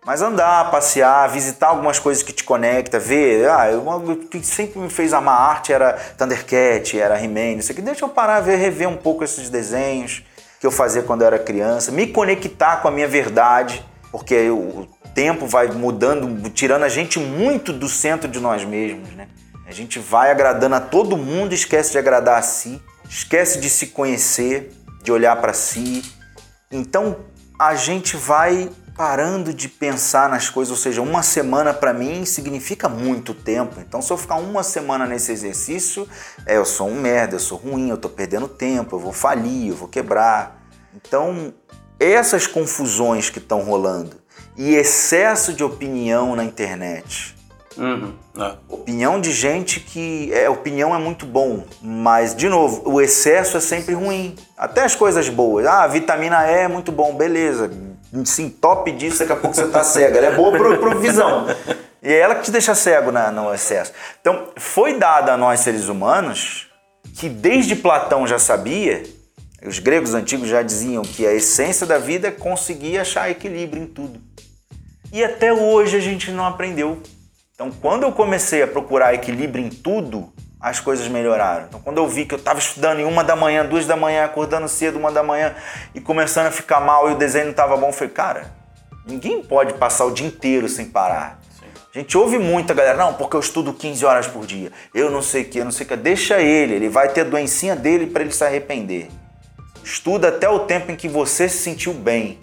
Mas andar, passear, visitar algumas coisas que te conecta, ver. Ah, o que sempre me fez amar arte era Thundercat, era He-Man, não sei o que. Deixa eu parar, ver, rever um pouco esses desenhos que eu fazia quando eu era criança, me conectar com a minha verdade, porque o tempo vai mudando, tirando a gente muito do centro de nós mesmos, né? A gente vai agradando a todo mundo, esquece de agradar a si, esquece de se conhecer, de olhar para si. Então a gente vai parando de pensar nas coisas, ou seja, uma semana para mim significa muito tempo. Então, se eu ficar uma semana nesse exercício, é, eu sou um merda, eu sou ruim, eu tô perdendo tempo, eu vou falir, eu vou quebrar. Então, essas confusões que estão rolando e excesso de opinião na internet. Uhum, é. Opinião de gente que. É, opinião é muito bom, mas, de novo, o excesso é sempre ruim. Até as coisas boas. Ah, vitamina E é muito bom, beleza se entope disso, daqui a pouco você está cego. Ela é boa para visão. E é ela que te deixa cego na, no excesso. Então, foi dada a nós seres humanos que desde Platão já sabia, os gregos antigos já diziam que a essência da vida é conseguir achar equilíbrio em tudo. E até hoje a gente não aprendeu. Então, quando eu comecei a procurar equilíbrio em tudo, as coisas melhoraram. Então, quando eu vi que eu estava estudando em uma da manhã, duas da manhã, acordando cedo, uma da manhã e começando a ficar mal e o desenho não estava bom, eu falei, cara, ninguém pode passar o dia inteiro sem parar. Sim. A gente ouve muita galera, não, porque eu estudo 15 horas por dia, eu não sei o que, eu não sei o que. Deixa ele, ele vai ter a doencinha dele para ele se arrepender. Estuda até o tempo em que você se sentiu bem.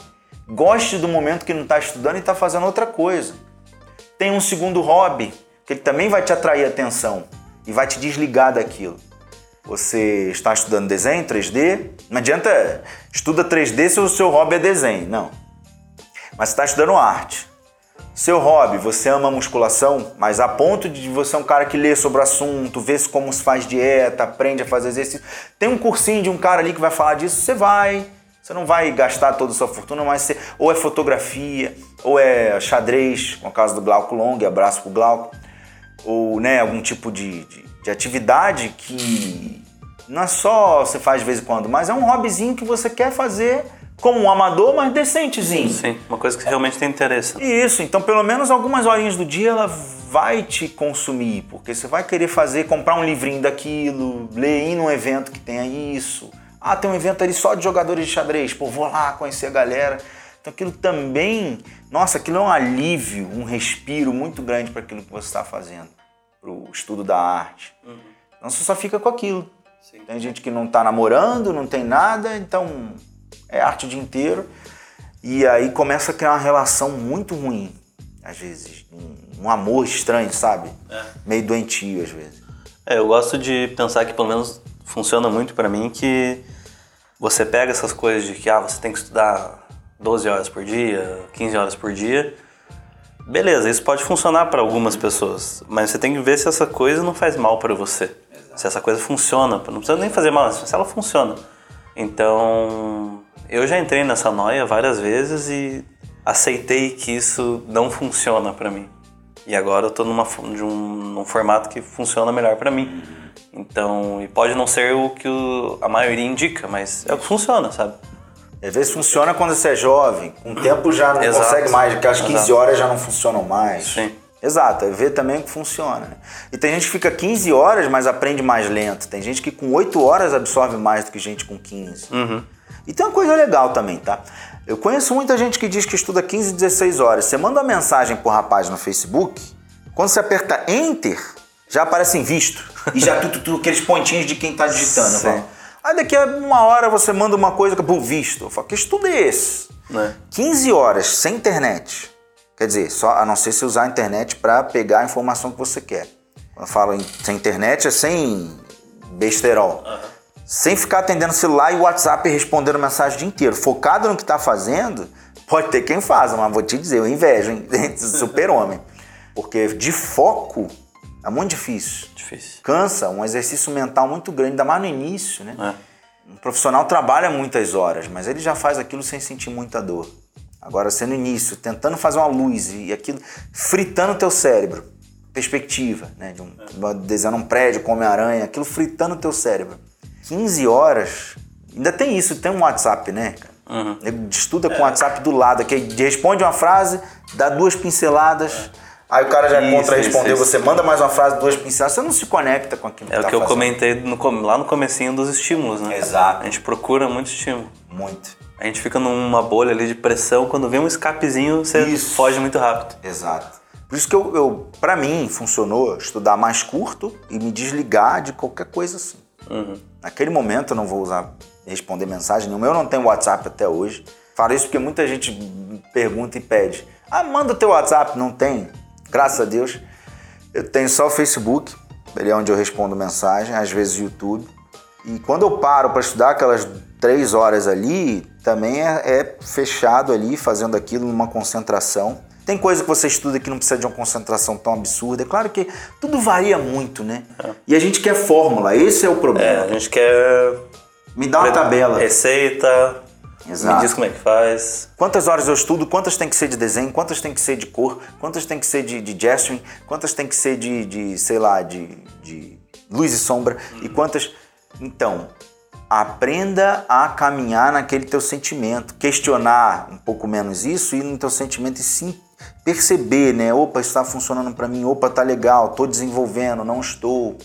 Goste do momento que não está estudando e está fazendo outra coisa. Tem um segundo hobby, que ele também vai te atrair atenção e vai te desligar daquilo. Você está estudando desenho 3D, não adianta estuda 3D se o seu hobby é desenho, não. Mas está estudando arte. Seu hobby, você ama musculação, mas a ponto de você ser um cara que lê sobre o assunto, vê como se faz dieta, aprende a fazer exercício. Tem um cursinho de um cara ali que vai falar disso, você vai, Você não vai gastar toda a sua fortuna, mas você, ou é fotografia, ou é xadrez, com a casa do Glauco Long, abraço pro Glauco, ou né, algum tipo de, de, de atividade que não é só você faz de vez em quando, mas é um hobbyzinho que você quer fazer como um amador, mas decentezinho. Sim, uma coisa que realmente tem interesse. Isso, então pelo menos algumas horinhas do dia ela vai te consumir, porque você vai querer fazer, comprar um livrinho daquilo, ler ir num evento que tenha isso. Ah, tem um evento ali só de jogadores de xadrez, pô, vou lá conhecer a galera. Então aquilo também, nossa, aquilo é um alívio, um respiro muito grande para aquilo que você está fazendo, para o estudo da arte. Uhum. Então você só fica com aquilo. Sim. Tem gente que não está namorando, não tem nada, então é arte o dia inteiro. E aí começa a criar uma relação muito ruim, às vezes. Um, um amor estranho, sabe? É. Meio doentio, às vezes. É, eu gosto de pensar que pelo menos funciona muito para mim que você pega essas coisas de que ah, você tem que estudar 12 horas por dia, 15 horas por dia. Beleza, isso pode funcionar para algumas pessoas, mas você tem que ver se essa coisa não faz mal para você. Exato. Se essa coisa funciona, não precisa nem fazer mal, se ela funciona. Então, eu já entrei nessa noia várias vezes e aceitei que isso não funciona para mim. E agora eu tô numa, de um, num formato que funciona melhor para mim. Então, e pode não ser o que o, a maioria indica, mas é o que funciona, sabe? Às vezes funciona quando você é jovem, com o tempo já não Exato. consegue mais, porque as 15 Exato. horas já não funcionam mais. Sim. Exato, é ver também que funciona. Né? E tem gente que fica 15 horas, mas aprende mais lento. Tem gente que com 8 horas absorve mais do que gente com 15. Uhum. E tem uma coisa legal também, tá? Eu conheço muita gente que diz que estuda 15, 16 horas. Você manda uma mensagem pro rapaz no Facebook, quando você aperta Enter, já aparece em visto. E já tudo, tudo aqueles pontinhos de quem tá digitando. Aí daqui a uma hora você manda uma coisa por visto. Eu falo, que estudo é esse? É. 15 horas sem internet. Quer dizer, só a não ser se usar a internet para pegar a informação que você quer. Quando eu falo em, sem internet é sem besterol. Uhum sem ficar atendendo celular e WhatsApp e respondendo mensagem o dia inteiro. Focado no que está fazendo, pode ter quem faça, mas vou te dizer, eu invejo, hein? Super-homem. Porque de foco é muito difícil. Difícil. Cansa, um exercício mental muito grande, ainda mais no início, né? É. Um profissional trabalha muitas horas, mas ele já faz aquilo sem sentir muita dor. Agora, no início, tentando fazer uma luz e aquilo fritando o teu cérebro, perspectiva, né? De um, é. desenhando um prédio com Homem-Aranha, aquilo fritando o teu cérebro. 15 horas. Ainda tem isso, tem um WhatsApp, né, Uhum. Ele estuda com o WhatsApp do lado, que responde uma frase, dá duas pinceladas. Aí o cara já contra responder, você manda mais uma frase, duas pinceladas, você não se conecta com aquilo É que o tá que eu fazendo. comentei no, lá no comecinho dos estímulos, né? Exato. A gente procura muito estímulo. Muito. A gente fica numa bolha ali de pressão, quando vem um escapezinho, você Isso. foge muito rápido. Exato. Por isso que eu, eu para mim, funcionou estudar mais curto e me desligar de qualquer coisa assim. Uhum. Naquele momento eu não vou usar responder mensagem nenhuma. Eu não tenho WhatsApp até hoje. Falo isso porque muita gente pergunta e pede. Ah, manda teu WhatsApp. Não tem. Graças a Deus. Eu tenho só o Facebook. Ele é onde eu respondo mensagem. Às vezes o YouTube. E quando eu paro para estudar aquelas três horas ali, também é, é fechado ali, fazendo aquilo numa concentração. Tem coisa que você estuda que não precisa de uma concentração tão absurda. É claro que tudo varia muito, né? É. E a gente quer fórmula, esse é o É, problema. a gente quer. Me dá uma tabela. Receita. Exato. Me diz como é que faz. Quantas horas eu estudo, quantas tem que ser de desenho, quantas tem que ser de cor, quantas tem que ser de, de gesturing, quantas tem que ser de, de sei lá, de, de luz e sombra, e quantas. Então, aprenda a caminhar naquele teu sentimento, questionar um pouco menos isso, ir no teu sentimento e sim perceber, né? Opa, isso está funcionando para mim, opa, tá legal, tô desenvolvendo, não estou.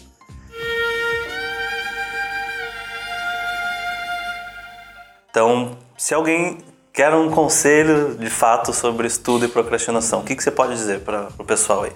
Então, se alguém quer um conselho de fato sobre estudo e procrastinação, o que, que você pode dizer para o pessoal aí?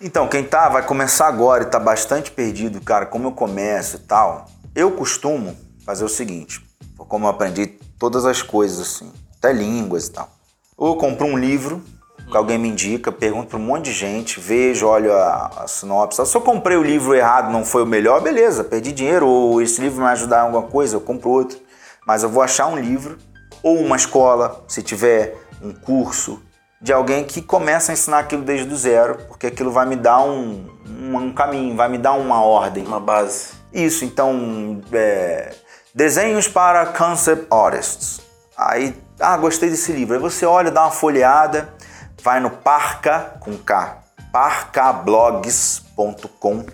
Então, quem tá, vai começar agora e tá bastante perdido, cara, como eu começo e tal, eu costumo fazer o seguinte, como eu aprendi todas as coisas assim, até línguas e tal. Ou eu compro um livro que alguém me indica, pergunto para um monte de gente, vejo, olho a, a sinopse. Se eu comprei o livro errado, não foi o melhor, beleza, perdi dinheiro, ou esse livro vai me ajudar em alguma coisa, eu compro outro. Mas eu vou achar um livro, ou uma escola, se tiver um curso, de alguém que começa a ensinar aquilo desde o zero, porque aquilo vai me dar um, um, um caminho, vai me dar uma ordem. Uma base. Isso, então, é, desenhos para concept artists. Aí, ah, gostei desse livro. Aí você olha, dá uma folheada, vai no Parca com K, parcablogs.com.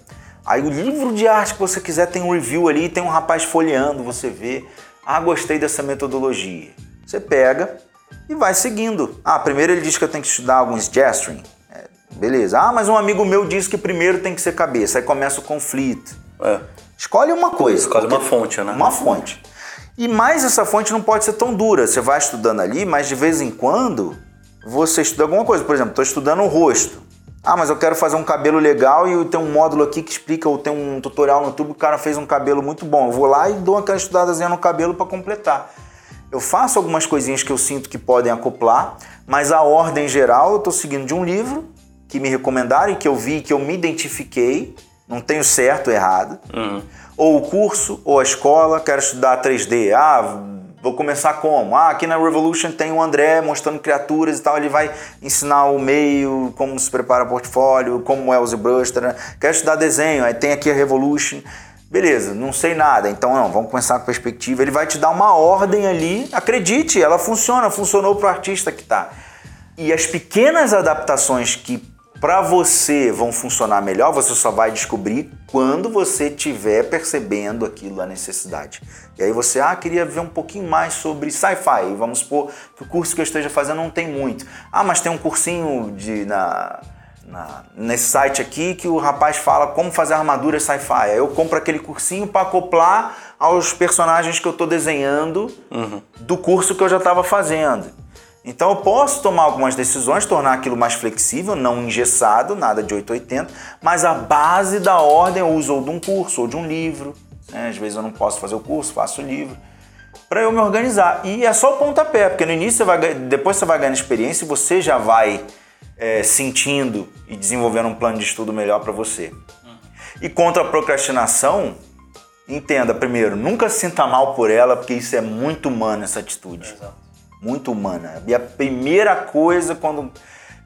Aí o livro de arte que você quiser tem um review ali, tem um rapaz folheando, você vê. Ah, gostei dessa metodologia. Você pega e vai seguindo. Ah, primeiro ele diz que eu tenho que estudar alguns gesturing. É, beleza. Ah, mas um amigo meu disse que primeiro tem que ser cabeça. Aí começa o conflito. É. Escolhe uma coisa. Escolhe uma fonte, né? Uma fonte. E mais essa fonte não pode ser tão dura. Você vai estudando ali, mas de vez em quando você estuda alguma coisa. Por exemplo, estou estudando o rosto. Ah, mas eu quero fazer um cabelo legal e tem um módulo aqui que explica, ou tem um tutorial no YouTube, o cara fez um cabelo muito bom. Eu vou lá e dou aquela estudadazinha no cabelo para completar. Eu faço algumas coisinhas que eu sinto que podem acoplar, mas a ordem geral eu estou seguindo de um livro que me recomendaram e que eu vi, que eu me identifiquei, não tenho certo ou errado. Uhum. Ou o curso, ou a escola, quero estudar 3D. Ah, Vou começar como? Ah, aqui na Revolution tem o André mostrando criaturas e tal. Ele vai ensinar o meio, como se prepara portfólio, como é o ZBrush. Tá, Quero estudar desenho, aí tem aqui a Revolution. Beleza, não sei nada, então não, vamos começar com perspectiva. Ele vai te dar uma ordem ali, acredite, ela funciona, funcionou para o artista que está. E as pequenas adaptações que para você vão funcionar melhor, você só vai descobrir quando você estiver percebendo aquilo, a necessidade. E aí você, ah, queria ver um pouquinho mais sobre sci-fi. Vamos supor que o curso que eu esteja fazendo não tem muito. Ah, mas tem um cursinho de, na, na, nesse site aqui que o rapaz fala como fazer armadura sci-fi. Aí eu compro aquele cursinho para acoplar aos personagens que eu estou desenhando uhum. do curso que eu já estava fazendo. Então eu posso tomar algumas decisões, tornar aquilo mais flexível, não engessado, nada de 880, mas a base da ordem eu uso ou de um curso ou de um livro. Né? Às vezes eu não posso fazer o curso, faço o livro. Para eu me organizar. E é só o pontapé, porque no início você vai, depois você vai ganhando experiência e você já vai é, sentindo e desenvolvendo um plano de estudo melhor para você. E contra a procrastinação, entenda primeiro, nunca se sinta mal por ela, porque isso é muito humano essa atitude. Exato muito humana. E a primeira coisa quando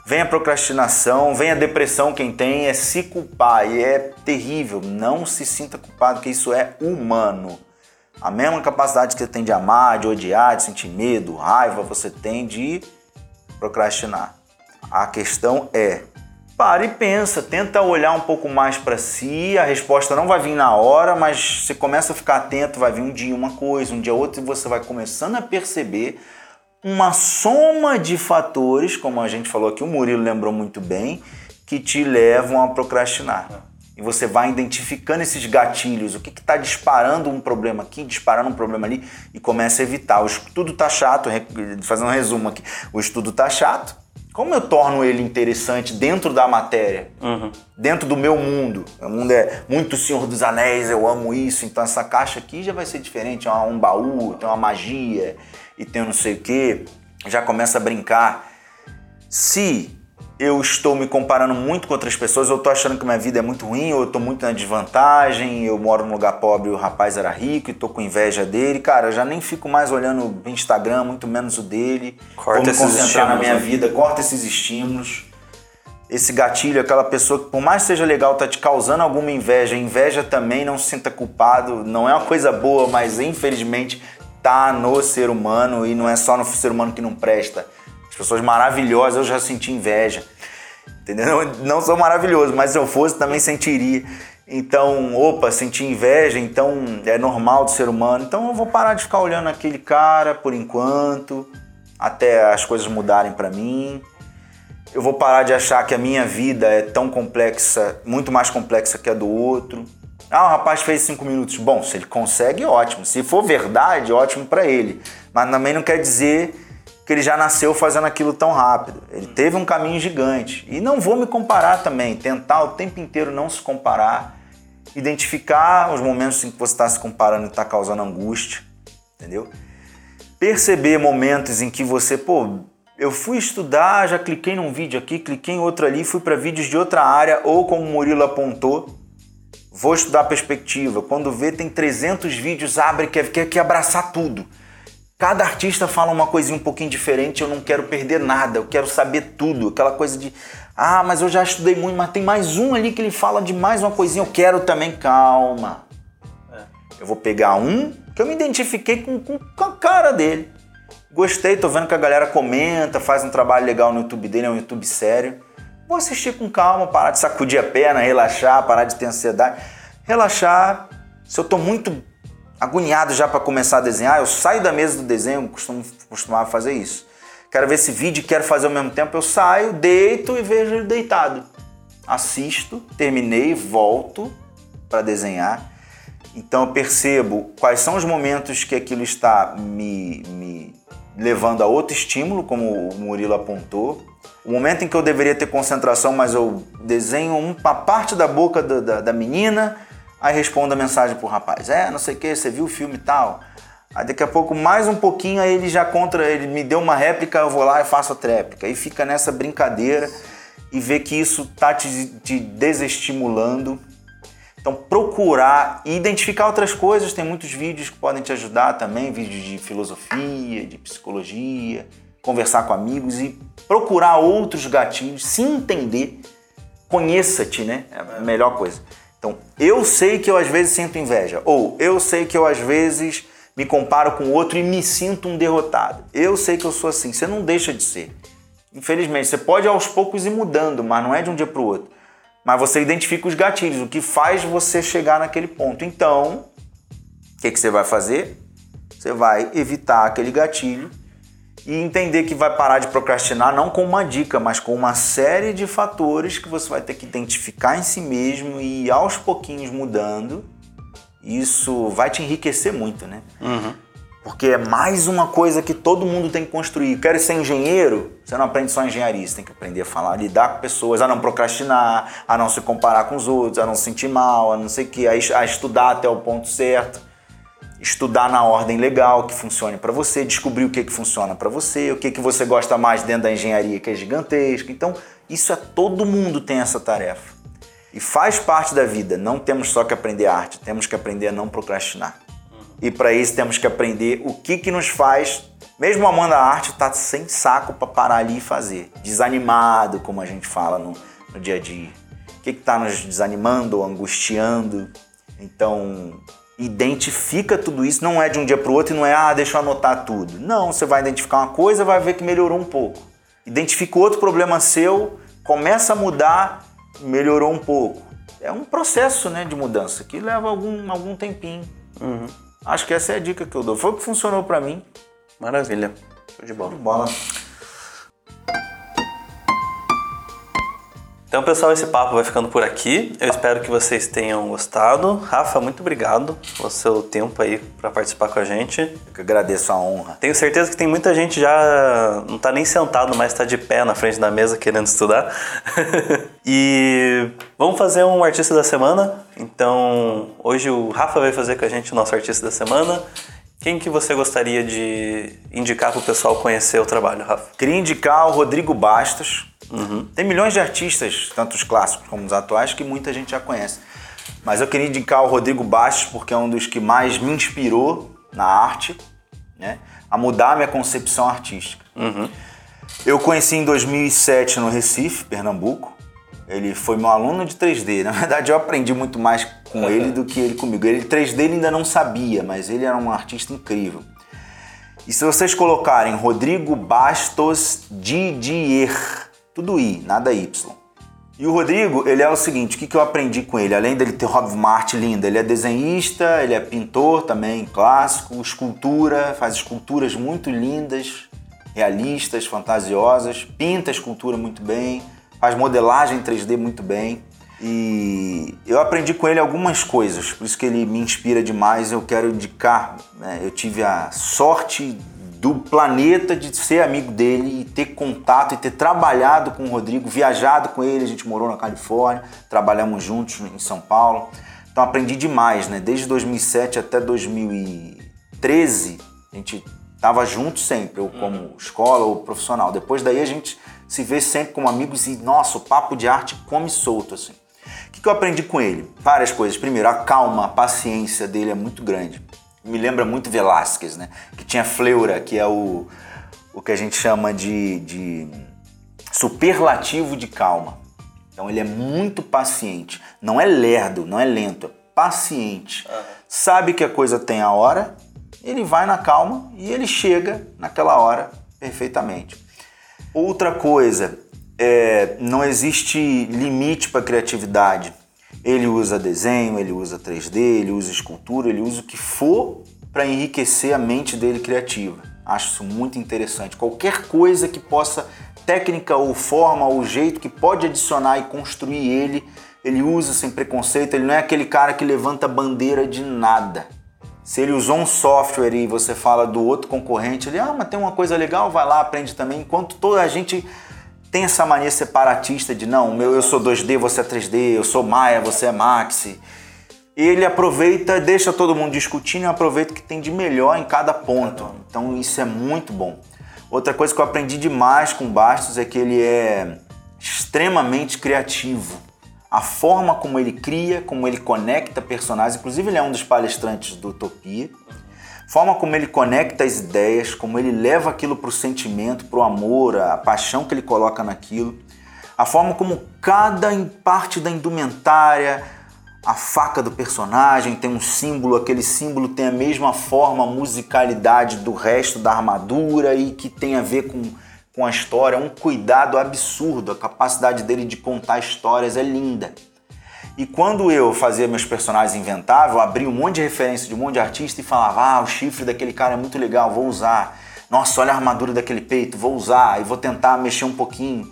vem a procrastinação, vem a depressão, quem tem, é se culpar. E é terrível. Não se sinta culpado, porque isso é humano. A mesma capacidade que você tem de amar, de odiar, de sentir medo, raiva, você tem de procrastinar. A questão é para e pensa, tenta olhar um pouco mais para si. A resposta não vai vir na hora, mas você começa a ficar atento, vai vir um dia uma coisa, um dia outra, e você vai começando a perceber uma soma de fatores, como a gente falou aqui, o Murilo lembrou muito bem, que te levam a procrastinar. E você vai identificando esses gatilhos, o que está disparando um problema aqui, disparando um problema ali, e começa a evitar. O estudo está chato, fazendo um resumo aqui, o estudo está chato. Como eu torno ele interessante dentro da matéria, uhum. dentro do meu mundo? O mundo é muito Senhor dos Anéis, eu amo isso, então essa caixa aqui já vai ser diferente, é um baú, tem uma magia, e tem não sei o que, já começa a brincar. Se eu estou me comparando muito com outras pessoas, eu estou achando que minha vida é muito ruim, ou eu estou muito na desvantagem, eu moro num lugar pobre e o rapaz era rico e estou com inveja dele, cara, eu já nem fico mais olhando o Instagram, muito menos o dele. Corta Vou me concentrar na minha né? vida, corta esses estímulos. Esse gatilho, aquela pessoa que, por mais que seja legal, tá te causando alguma inveja. Inveja também, não se sinta culpado. Não é uma coisa boa, mas infelizmente tá no ser humano e não é só no ser humano que não presta. As pessoas maravilhosas, eu já senti inveja. Entendeu? Não sou maravilhoso, mas se eu fosse também sentiria. Então, opa, senti inveja, então é normal do ser humano. Então eu vou parar de ficar olhando aquele cara por enquanto, até as coisas mudarem para mim. Eu vou parar de achar que a minha vida é tão complexa, muito mais complexa que a do outro. Ah, o rapaz fez cinco minutos. Bom, se ele consegue, ótimo. Se for verdade, ótimo para ele. Mas também não quer dizer que ele já nasceu fazendo aquilo tão rápido. Ele teve um caminho gigante. E não vou me comparar também. Tentar o tempo inteiro não se comparar. Identificar os momentos em que você está se comparando e está causando angústia. Entendeu? Perceber momentos em que você, pô, eu fui estudar, já cliquei num vídeo aqui, cliquei em outro ali, fui para vídeos de outra área, ou como o Murilo apontou, Vou estudar perspectiva. Quando vê, tem 300 vídeos, abre, quer, quer, quer abraçar tudo. Cada artista fala uma coisinha um pouquinho diferente, eu não quero perder nada, eu quero saber tudo. Aquela coisa de, ah, mas eu já estudei muito, mas tem mais um ali que ele fala de mais uma coisinha, eu quero também. Calma. É. Eu vou pegar um que eu me identifiquei com, com, com a cara dele. Gostei, tô vendo que a galera comenta, faz um trabalho legal no YouTube dele, é um YouTube sério. Vou assistir com calma, parar de sacudir a perna, relaxar, parar de ter ansiedade. Relaxar. Se eu tô muito agoniado já para começar a desenhar, eu saio da mesa do desenho, costumo, costumava fazer isso. Quero ver esse vídeo, quero fazer ao mesmo tempo, eu saio, deito e vejo ele deitado. Assisto, terminei, volto para desenhar. Então eu percebo quais são os momentos que aquilo está me, me levando a outro estímulo, como o Murilo apontou. O momento em que eu deveria ter concentração, mas eu desenho uma parte da boca da, da, menina, aí respondo a mensagem pro rapaz: É, não sei o que, você viu o filme e tal. Aí daqui a pouco, mais um pouquinho, aí ele já contra, ele me deu uma réplica, eu vou lá e faço a tréplica. E fica nessa brincadeira e vê que isso tá te, te desestimulando. Então procurar e identificar outras coisas, tem muitos vídeos que podem te ajudar também, vídeos de filosofia, de psicologia, conversar com amigos e procurar outros gatilhos, se entender, conheça-te, né? É a melhor coisa. Então, eu sei que eu às vezes sinto inveja, ou eu sei que eu às vezes me comparo com outro e me sinto um derrotado. Eu sei que eu sou assim, você não deixa de ser. Infelizmente, você pode aos poucos ir mudando, mas não é de um dia para o outro. Mas você identifica os gatilhos, o que faz você chegar naquele ponto. Então, o que, que você vai fazer? Você vai evitar aquele gatilho e entender que vai parar de procrastinar não com uma dica, mas com uma série de fatores que você vai ter que identificar em si mesmo e aos pouquinhos mudando isso vai te enriquecer muito, né? Uhum. Porque é mais uma coisa que todo mundo tem que construir. Quer ser engenheiro? Você não aprende só engenharia, você tem que aprender a falar, a lidar com pessoas, a não procrastinar, a não se comparar com os outros, a não se sentir mal, a não sei o que, a estudar até o ponto certo, estudar na ordem legal que funcione para você, descobrir o que, que funciona para você, o que, que você gosta mais dentro da engenharia que é gigantesca. Então, isso é todo mundo tem essa tarefa. E faz parte da vida. Não temos só que aprender arte, temos que aprender a não procrastinar. E para isso temos que aprender o que, que nos faz, mesmo amando a arte, tá sem saco para parar ali e fazer. Desanimado, como a gente fala no, no dia a dia. O que está nos desanimando ou angustiando? Então, identifica tudo isso. Não é de um dia para o outro e não é, ah, deixa eu anotar tudo. Não, você vai identificar uma coisa vai ver que melhorou um pouco. Identifica outro problema seu, começa a mudar melhorou um pouco. É um processo né, de mudança que leva algum, algum tempinho. Uhum. Acho que essa é a dica que eu dou. Foi o que funcionou para mim. Maravilha. Show de bola. De bola. Então, pessoal, esse papo vai ficando por aqui. Eu espero que vocês tenham gostado. Rafa, muito obrigado pelo seu tempo aí para participar com a gente. Eu que agradeço a honra. Tenho certeza que tem muita gente já não tá nem sentado, mas está de pé na frente da mesa querendo estudar. e vamos fazer um artista da semana. Então, hoje o Rafa vai fazer com a gente o nosso artista da semana. Quem que você gostaria de indicar para o pessoal conhecer o trabalho, Rafa? Queria indicar o Rodrigo Bastos Uhum. Tem milhões de artistas, tanto os clássicos como os atuais, que muita gente já conhece. Mas eu queria indicar o Rodrigo Bastos porque é um dos que mais me inspirou na arte, né? A mudar a minha concepção artística. Uhum. Eu conheci em 2007 no Recife, Pernambuco. Ele foi meu aluno de 3D. Na verdade, eu aprendi muito mais com ele do que ele comigo. Ele 3D ele ainda não sabia, mas ele era um artista incrível. E se vocês colocarem Rodrigo Bastos Didier tudo I, nada Y. E o Rodrigo, ele é o seguinte, o que, que eu aprendi com ele? Além dele ter uma arte linda, ele é desenhista, ele é pintor também, clássico, escultura, faz esculturas muito lindas, realistas, fantasiosas, pinta escultura muito bem, faz modelagem 3D muito bem. E eu aprendi com ele algumas coisas, por isso que ele me inspira demais. Eu quero indicar, né? eu tive a sorte do planeta de ser amigo dele e ter contato e ter trabalhado com o Rodrigo, viajado com ele, a gente morou na Califórnia, trabalhamos juntos em São Paulo. Então aprendi demais, né? Desde 2007 até 2013, a gente estava junto sempre, ou como uhum. escola ou profissional. Depois daí a gente se vê sempre como amigos e, nossa, o papo de arte come solto, assim. O que, que eu aprendi com ele? Várias coisas. Primeiro, a calma, a paciência dele é muito grande me lembra muito Velázquez, né? Que tinha fleura, que é o, o que a gente chama de, de superlativo de calma. Então ele é muito paciente. Não é lerdo, não é lento, é paciente. Uhum. Sabe que a coisa tem a hora ele vai na calma e ele chega naquela hora perfeitamente. Outra coisa, é, não existe limite para criatividade. Ele usa desenho, ele usa 3D, ele usa escultura, ele usa o que for para enriquecer a mente dele criativa. Acho isso muito interessante. Qualquer coisa que possa, técnica ou forma ou jeito que pode adicionar e construir ele, ele usa sem preconceito. Ele não é aquele cara que levanta bandeira de nada. Se ele usou um software e você fala do outro concorrente, ele, ah, mas tem uma coisa legal, vai lá, aprende também. Enquanto toda a gente tem essa mania separatista de não, meu, eu sou 2D, você é 3D, eu sou Maia, você é Maxi. Ele aproveita, deixa todo mundo discutindo e aproveita o que tem de melhor em cada ponto. Então isso é muito bom. Outra coisa que eu aprendi demais com Bastos é que ele é extremamente criativo. A forma como ele cria, como ele conecta personagens, inclusive ele é um dos palestrantes do Utopia forma como ele conecta as ideias, como ele leva aquilo para o sentimento, para o amor, a paixão que ele coloca naquilo, a forma como cada parte da indumentária, a faca do personagem tem um símbolo, aquele símbolo tem a mesma forma, musicalidade do resto da armadura e que tem a ver com, com a história, um cuidado absurdo, a capacidade dele de contar histórias é linda. E quando eu fazia meus personagens inventáveis, eu abria um monte de referência de um monte de artista e falava: ah, o chifre daquele cara é muito legal, vou usar. Nossa, olha a armadura daquele peito, vou usar e vou tentar mexer um pouquinho.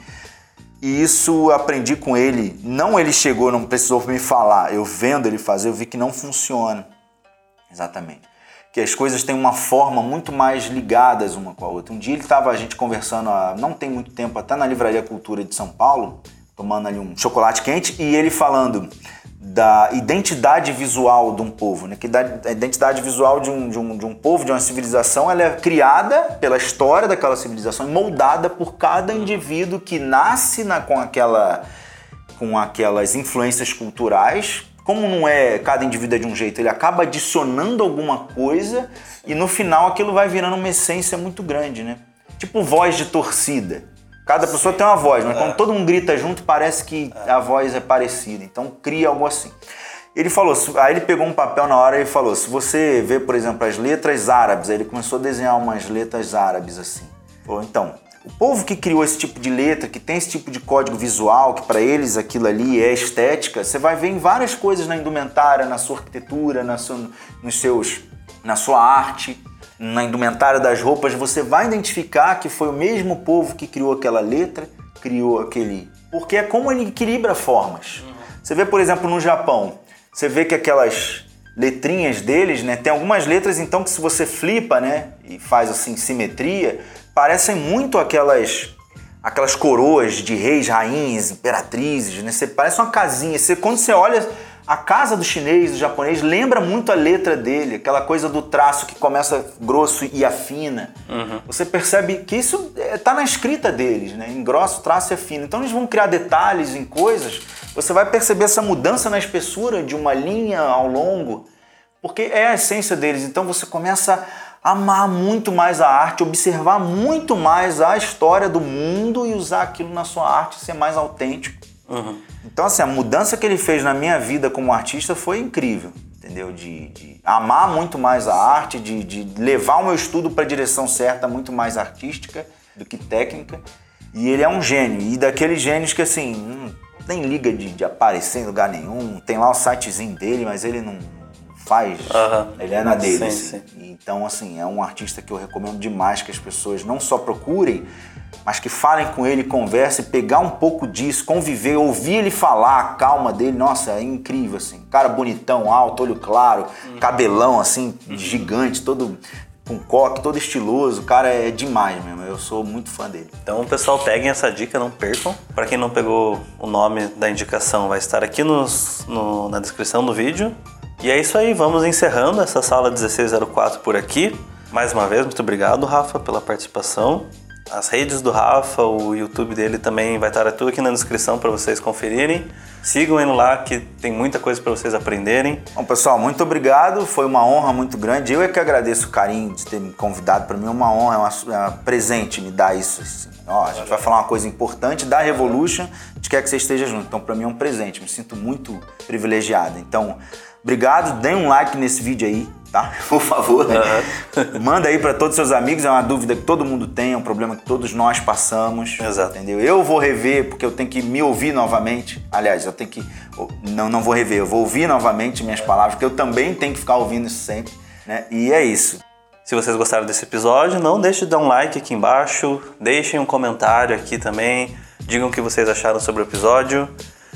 E isso aprendi com ele. Não ele chegou, não precisou me falar. Eu vendo ele fazer, eu vi que não funciona. Exatamente. Que as coisas têm uma forma muito mais ligadas uma com a outra. Um dia ele estava a gente conversando, há, não tem muito tempo, até na Livraria Cultura de São Paulo tomando ali um chocolate quente, e ele falando da identidade visual de um povo, né? que a identidade visual de um, de, um, de um povo, de uma civilização, ela é criada pela história daquela civilização e moldada por cada indivíduo que nasce na, com, aquela, com aquelas influências culturais. Como não é cada indivíduo é de um jeito, ele acaba adicionando alguma coisa e no final aquilo vai virando uma essência muito grande, né? Tipo voz de torcida. Cada pessoa tem uma voz, mas é. quando todo mundo grita junto, parece que é. a voz é parecida. Então cria algo assim. Ele falou, aí ele pegou um papel na hora e falou: se você vê, por exemplo, as letras árabes, aí ele começou a desenhar umas letras árabes assim. Falou, então, o povo que criou esse tipo de letra, que tem esse tipo de código visual, que para eles aquilo ali é estética, você vai ver em várias coisas na indumentária, na sua arquitetura, na sua, nos seus, na sua arte na indumentária das roupas, você vai identificar que foi o mesmo povo que criou aquela letra, criou aquele. Porque é como ele equilibra formas. Você vê, por exemplo, no Japão, você vê que aquelas letrinhas deles, né, tem algumas letras então que se você flipa, né, e faz assim simetria, parecem muito aquelas aquelas coroas de reis, rainhas, imperatrizes, né? Você parece uma casinha. Você quando você olha a casa do chinês, do japonês, lembra muito a letra dele, aquela coisa do traço que começa grosso e afina. Uhum. Você percebe que isso está na escrita deles, né? Engrossa o traço e afina. Então eles vão criar detalhes em coisas, você vai perceber essa mudança na espessura de uma linha ao longo, porque é a essência deles. Então você começa a amar muito mais a arte, observar muito mais a história do mundo e usar aquilo na sua arte, ser mais autêntico. Uhum. Então, assim, a mudança que ele fez na minha vida como artista foi incrível, entendeu? De, de amar muito mais a arte, de, de levar o meu estudo para a direção certa, muito mais artística do que técnica. E ele é um gênio, e daqueles gênios que, assim, não, nem liga de, de aparecer em lugar nenhum, tem lá o sitezinho dele, mas ele não faz, uhum. ele é na dele. Sim, assim. sim. Então, assim, é um artista que eu recomendo demais que as pessoas não só procurem, mas que falem com ele, conversem, pegar um pouco disso, conviver, ouvir ele falar, a calma dele, nossa, é incrível, assim. Cara bonitão, alto, olho claro, uhum. cabelão, assim, uhum. gigante, todo com coque, todo estiloso, cara, é demais mesmo. Eu sou muito fã dele. Então, pessoal, peguem essa dica, não percam. Para quem não pegou o nome da indicação, vai estar aqui nos, no, na descrição do vídeo. E é isso aí, vamos encerrando essa sala 1604 por aqui. Mais uma vez, muito obrigado, Rafa, pela participação. As redes do Rafa, o YouTube dele também vai estar tudo aqui na descrição para vocês conferirem. Sigam ele lá que tem muita coisa para vocês aprenderem. Bom, pessoal, muito obrigado. Foi uma honra muito grande. Eu é que agradeço o carinho de ter me convidado. Para mim é uma honra, é, é um presente me dar isso. Assim. Ó, a gente vai falar uma coisa importante da Revolution. A gente quer que você esteja junto. Então, para mim é um presente. Me sinto muito privilegiado. Então, obrigado. Dê um like nesse vídeo aí. tá? Por favor. Uhum. Manda aí para todos os seus amigos, é uma dúvida que todo mundo tem, é um problema que todos nós passamos. Exato. Entendeu? Eu vou rever porque eu tenho que me ouvir novamente. Aliás, eu tenho que. Não, não vou rever, eu vou ouvir novamente minhas palavras, porque eu também tenho que ficar ouvindo isso sempre. Né? E é isso. Se vocês gostaram desse episódio, não deixe de dar um like aqui embaixo, deixem um comentário aqui também, digam o que vocês acharam sobre o episódio.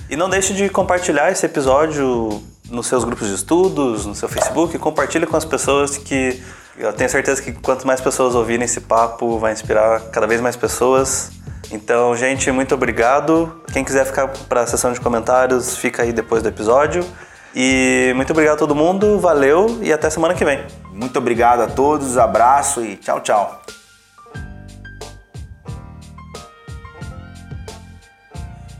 E não deixe de compartilhar esse episódio nos seus grupos de estudos, no seu Facebook, compartilhe com as pessoas que eu tenho certeza que quanto mais pessoas ouvirem esse papo, vai inspirar cada vez mais pessoas. Então, gente, muito obrigado. Quem quiser ficar para a sessão de comentários, fica aí depois do episódio. E muito obrigado a todo mundo, valeu e até semana que vem. Muito obrigado a todos, abraço e tchau, tchau.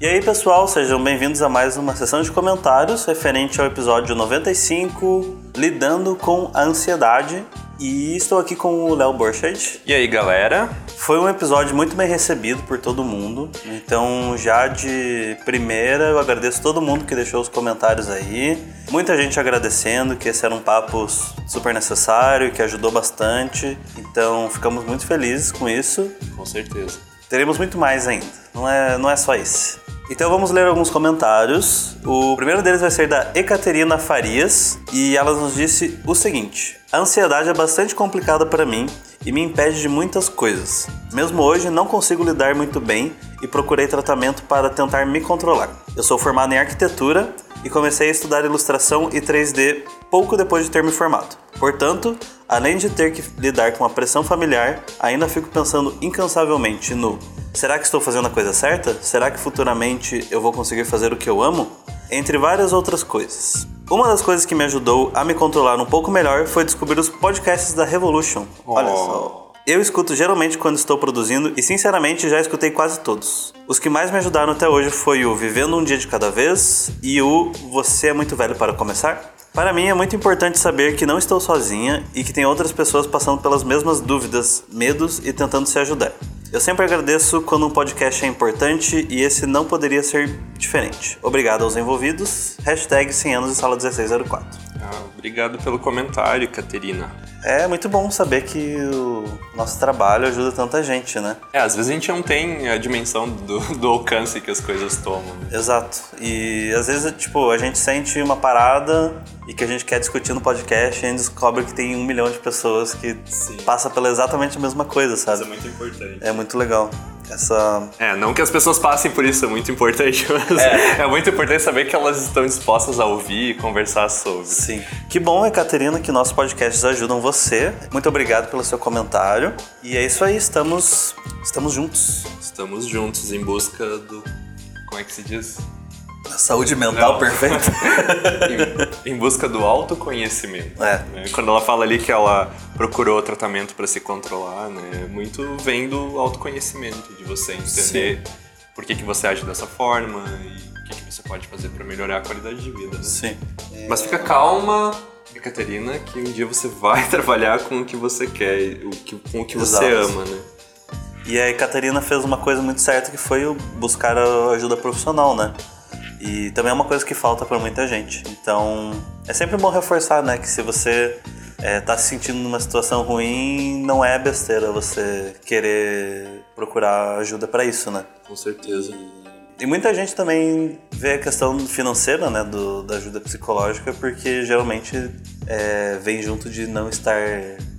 E aí, pessoal, sejam bem-vindos a mais uma sessão de comentários referente ao episódio 95, Lidando com a Ansiedade. E estou aqui com o Léo Borchardt. E aí, galera? Foi um episódio muito bem recebido por todo mundo. Então, já de primeira, eu agradeço todo mundo que deixou os comentários aí. Muita gente agradecendo que esse era um papo super necessário, que ajudou bastante. Então, ficamos muito felizes com isso. Com certeza. Teremos muito mais ainda. Não é, não é só esse. Então vamos ler alguns comentários. O primeiro deles vai ser da Ecaterina Farias e ela nos disse o seguinte: A ansiedade é bastante complicada para mim e me impede de muitas coisas. Mesmo hoje não consigo lidar muito bem e procurei tratamento para tentar me controlar. Eu sou formado em arquitetura e comecei a estudar ilustração e 3D pouco depois de ter me formado. Portanto, além de ter que lidar com a pressão familiar, ainda fico pensando incansavelmente no Será que estou fazendo a coisa certa? Será que futuramente eu vou conseguir fazer o que eu amo? Entre várias outras coisas. Uma das coisas que me ajudou a me controlar um pouco melhor foi descobrir os podcasts da Revolution. Olha Oh. só. Eu escuto geralmente quando estou produzindo e sinceramente já escutei quase todos. Os que mais me ajudaram até hoje foi o Vivendo um Dia de Cada Vez e o Você é Muito Velho para Começar. Para mim é muito importante saber que não estou sozinha e que tem outras pessoas passando pelas mesmas dúvidas, medos e tentando se ajudar. Eu sempre agradeço quando um podcast é importante e esse não poderia ser diferente. Obrigado aos envolvidos. Hashtag 100 anos de sala 1604. Ah, obrigado pelo comentário, Caterina. É muito bom saber que o nosso trabalho ajuda tanta gente, né? É, às vezes a gente não tem a dimensão do, do alcance que as coisas tomam. né? Exato. E às vezes, tipo, a gente sente uma parada e que a gente quer discutir no podcast e a gente descobre que tem um milhão de pessoas que Sim. passa pela exatamente a mesma coisa, sabe? Isso é muito importante. É muito legal. Essa. É, não que as pessoas passem por isso, é muito importante, mas é. muito importante saber que elas estão dispostas a ouvir e conversar sobre. Sim. Que bom, Ekaterina, que nossos podcasts ajudam você. Muito obrigado pelo seu comentário. E é isso aí, estamos, estamos juntos. Estamos juntos em busca do. Como é que se diz? Saúde mental Não. perfeita. em, em busca do autoconhecimento. É. né? Quando ela fala ali que ela procurou tratamento para se controlar, né? Muito vem do autoconhecimento, de você entender por que, que você age dessa forma e o que, que você pode fazer para melhorar a qualidade de vida. Né? Sim. Mas fica calma, Caterina, que um dia você vai trabalhar com o que você quer, o que, com o que você Exato. ama, né? E a Catarina fez uma coisa muito certa que foi buscar a ajuda profissional, né? E também é uma coisa que falta para muita gente. Então, é sempre bom reforçar, né, que se você é, tá se sentindo numa situação ruim, não é besteira você querer procurar ajuda para isso, né? Com certeza. E muita gente também vê a questão financeira, né, do, da ajuda psicológica, porque geralmente é, vem junto de não estar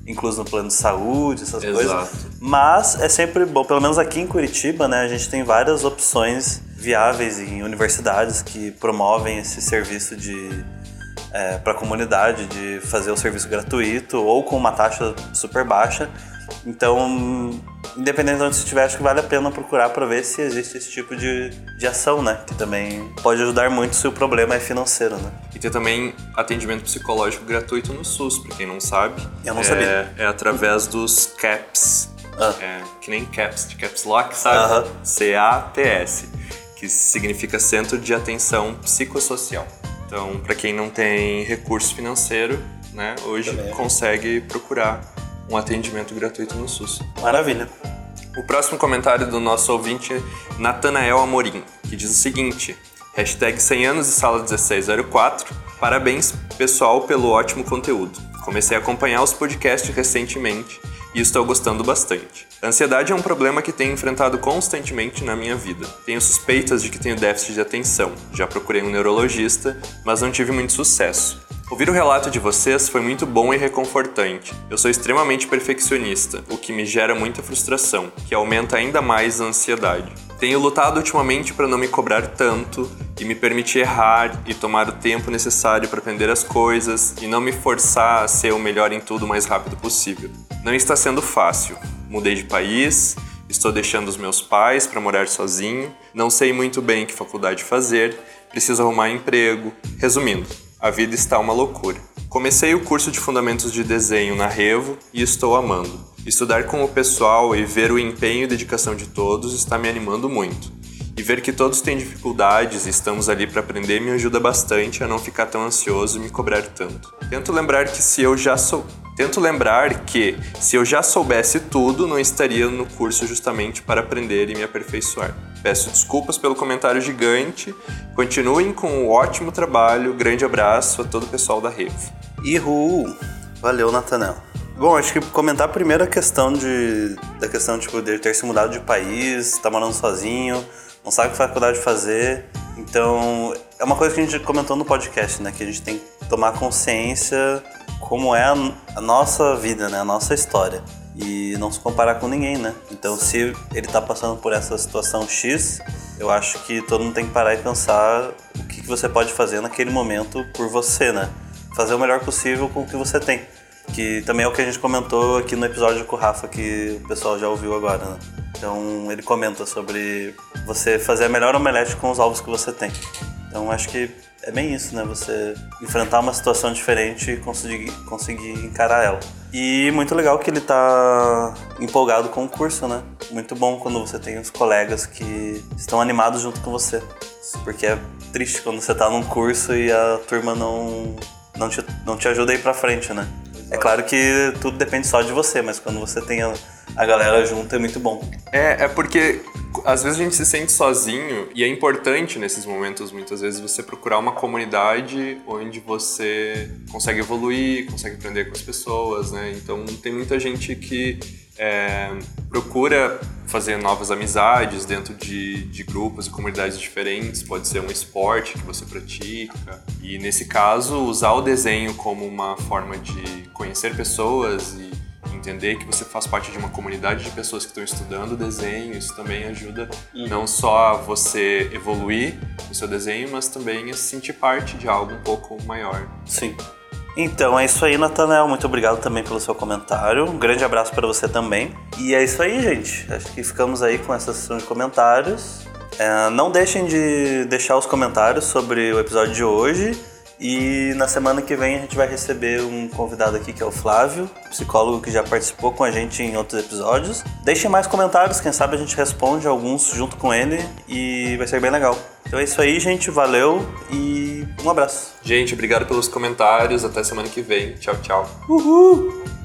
incluso no plano de saúde, essas Exato. coisas. Mas é sempre bom, pelo menos aqui em Curitiba, né, a gente tem várias opções viáveis em universidades que promovem esse serviço de para a comunidade de fazer o serviço gratuito ou com uma taxa super baixa. Então, independente de onde você estiver, acho que vale a pena procurar para ver se existe esse tipo de, de ação, né? Que também pode ajudar muito se o problema é financeiro, né? E tem também atendimento psicológico gratuito no SUS, pra quem não sabe. Eu não é, sabia. É através dos CAPS. Ah. É, que nem CAPS, de Caps Lock, sabe? Aham. C-A-P-S, que significa Centro de Atenção Psicossocial. Então, pra quem não tem recurso financeiro, né, hoje Também. consegue procurar um atendimento gratuito no SUS. Maravilha. O próximo comentário do nosso ouvinte é Natanael Amorim, que diz o seguinte: hashtag 100 anos de sala 1604. Parabéns, pessoal, pelo ótimo conteúdo. Comecei a acompanhar os podcasts recentemente e estou gostando bastante. A ansiedade é um problema que tenho enfrentado constantemente na minha vida. Tenho suspeitas de que tenho déficit de atenção. Já procurei um neurologista, mas não tive muito sucesso. Ouvir o relato de vocês foi muito bom e reconfortante. Eu sou extremamente perfeccionista, o que me gera muita frustração, que aumenta ainda mais a ansiedade. Tenho lutado ultimamente para não me cobrar tanto e me permitir errar e tomar o tempo necessário para aprender as coisas e não me forçar a ser o melhor em tudo o mais rápido possível. Não está sendo fácil. Mudei de país, estou deixando os meus pais para morar sozinho, não sei muito bem que faculdade fazer, preciso arrumar emprego. Resumindo, a vida está uma loucura. Comecei o curso de Fundamentos de Desenho na Revo e estou amando. Estudar com o pessoal e ver o empenho e dedicação de todos está me animando muito. E ver que todos têm dificuldades e estamos ali para aprender me ajuda bastante a não ficar tão ansioso e me cobrar tanto. Tento lembrar que se eu já sou Tento lembrar que, se eu já soubesse tudo, não estaria no curso justamente para aprender e me aperfeiçoar. Peço desculpas pelo comentário gigante. Continuem com o um ótimo trabalho. Grande abraço a todo o pessoal da Revo. Ihu! Valeu, Natanel. Bom, acho que comentar primeiro a questão de da questão tipo de ter se mudado de país, tá morando sozinho, não sabe que faculdade fazer. Então, é uma coisa que a gente comentou no podcast, né, que a gente tem que tomar consciência como é a, nossa vida, né, a nossa história e não se comparar com ninguém, né? Então, se ele tá passando por essa situação X, eu acho que todo mundo tem que parar e pensar o que, que você pode fazer naquele momento por você, né? Fazer o melhor possível com o que você tem que também é o que a gente comentou aqui no episódio com o Rafa, que o pessoal já ouviu agora, né? Então ele comenta sobre você fazer a melhor omelete com os ovos que você tem. Então acho que é bem isso, né? Você enfrentar uma situação diferente e conseguir, conseguir encarar ela. E muito legal que ele tá empolgado com o curso, né? Muito bom quando você tem os colegas que estão animados junto com você. Porque é triste quando você tá num curso e a turma não, não, te, não te ajuda a ir pra frente, né? É claro que tudo depende só de você, mas quando você tem a, galera junto é muito bom. É, é porque às vezes a gente se sente sozinho e é importante nesses momentos, muitas vezes, você procurar uma comunidade onde você consegue evoluir, consegue aprender com as pessoas, né? Então tem muita gente que é, procura fazer novas amizades dentro de, de grupos e comunidades diferentes, pode ser um esporte que você pratica, e nesse caso, usar o desenho como uma forma de conhecer pessoas e entender que você faz parte de uma comunidade de pessoas que estão estudando desenho, isso também ajuda uhum. não só a você evoluir o seu desenho, mas também a se sentir parte de algo um pouco maior. Sim. Então é isso aí, Natanel. Muito obrigado também pelo seu comentário. Um grande abraço para você também. E é isso aí, gente. Acho que ficamos aí com essa sessão de comentários. É, não deixem de deixar os comentários sobre o episódio de hoje. E na semana que vem a gente vai receber um convidado aqui que é o Flávio, psicólogo que já participou com a gente em outros episódios. Deixem mais comentários, quem sabe a gente responde alguns junto com ele e vai ser bem legal. Então é isso aí, gente. Valeu e um abraço. Gente, obrigado pelos comentários. Até semana que vem. Tchau, tchau. Uhul!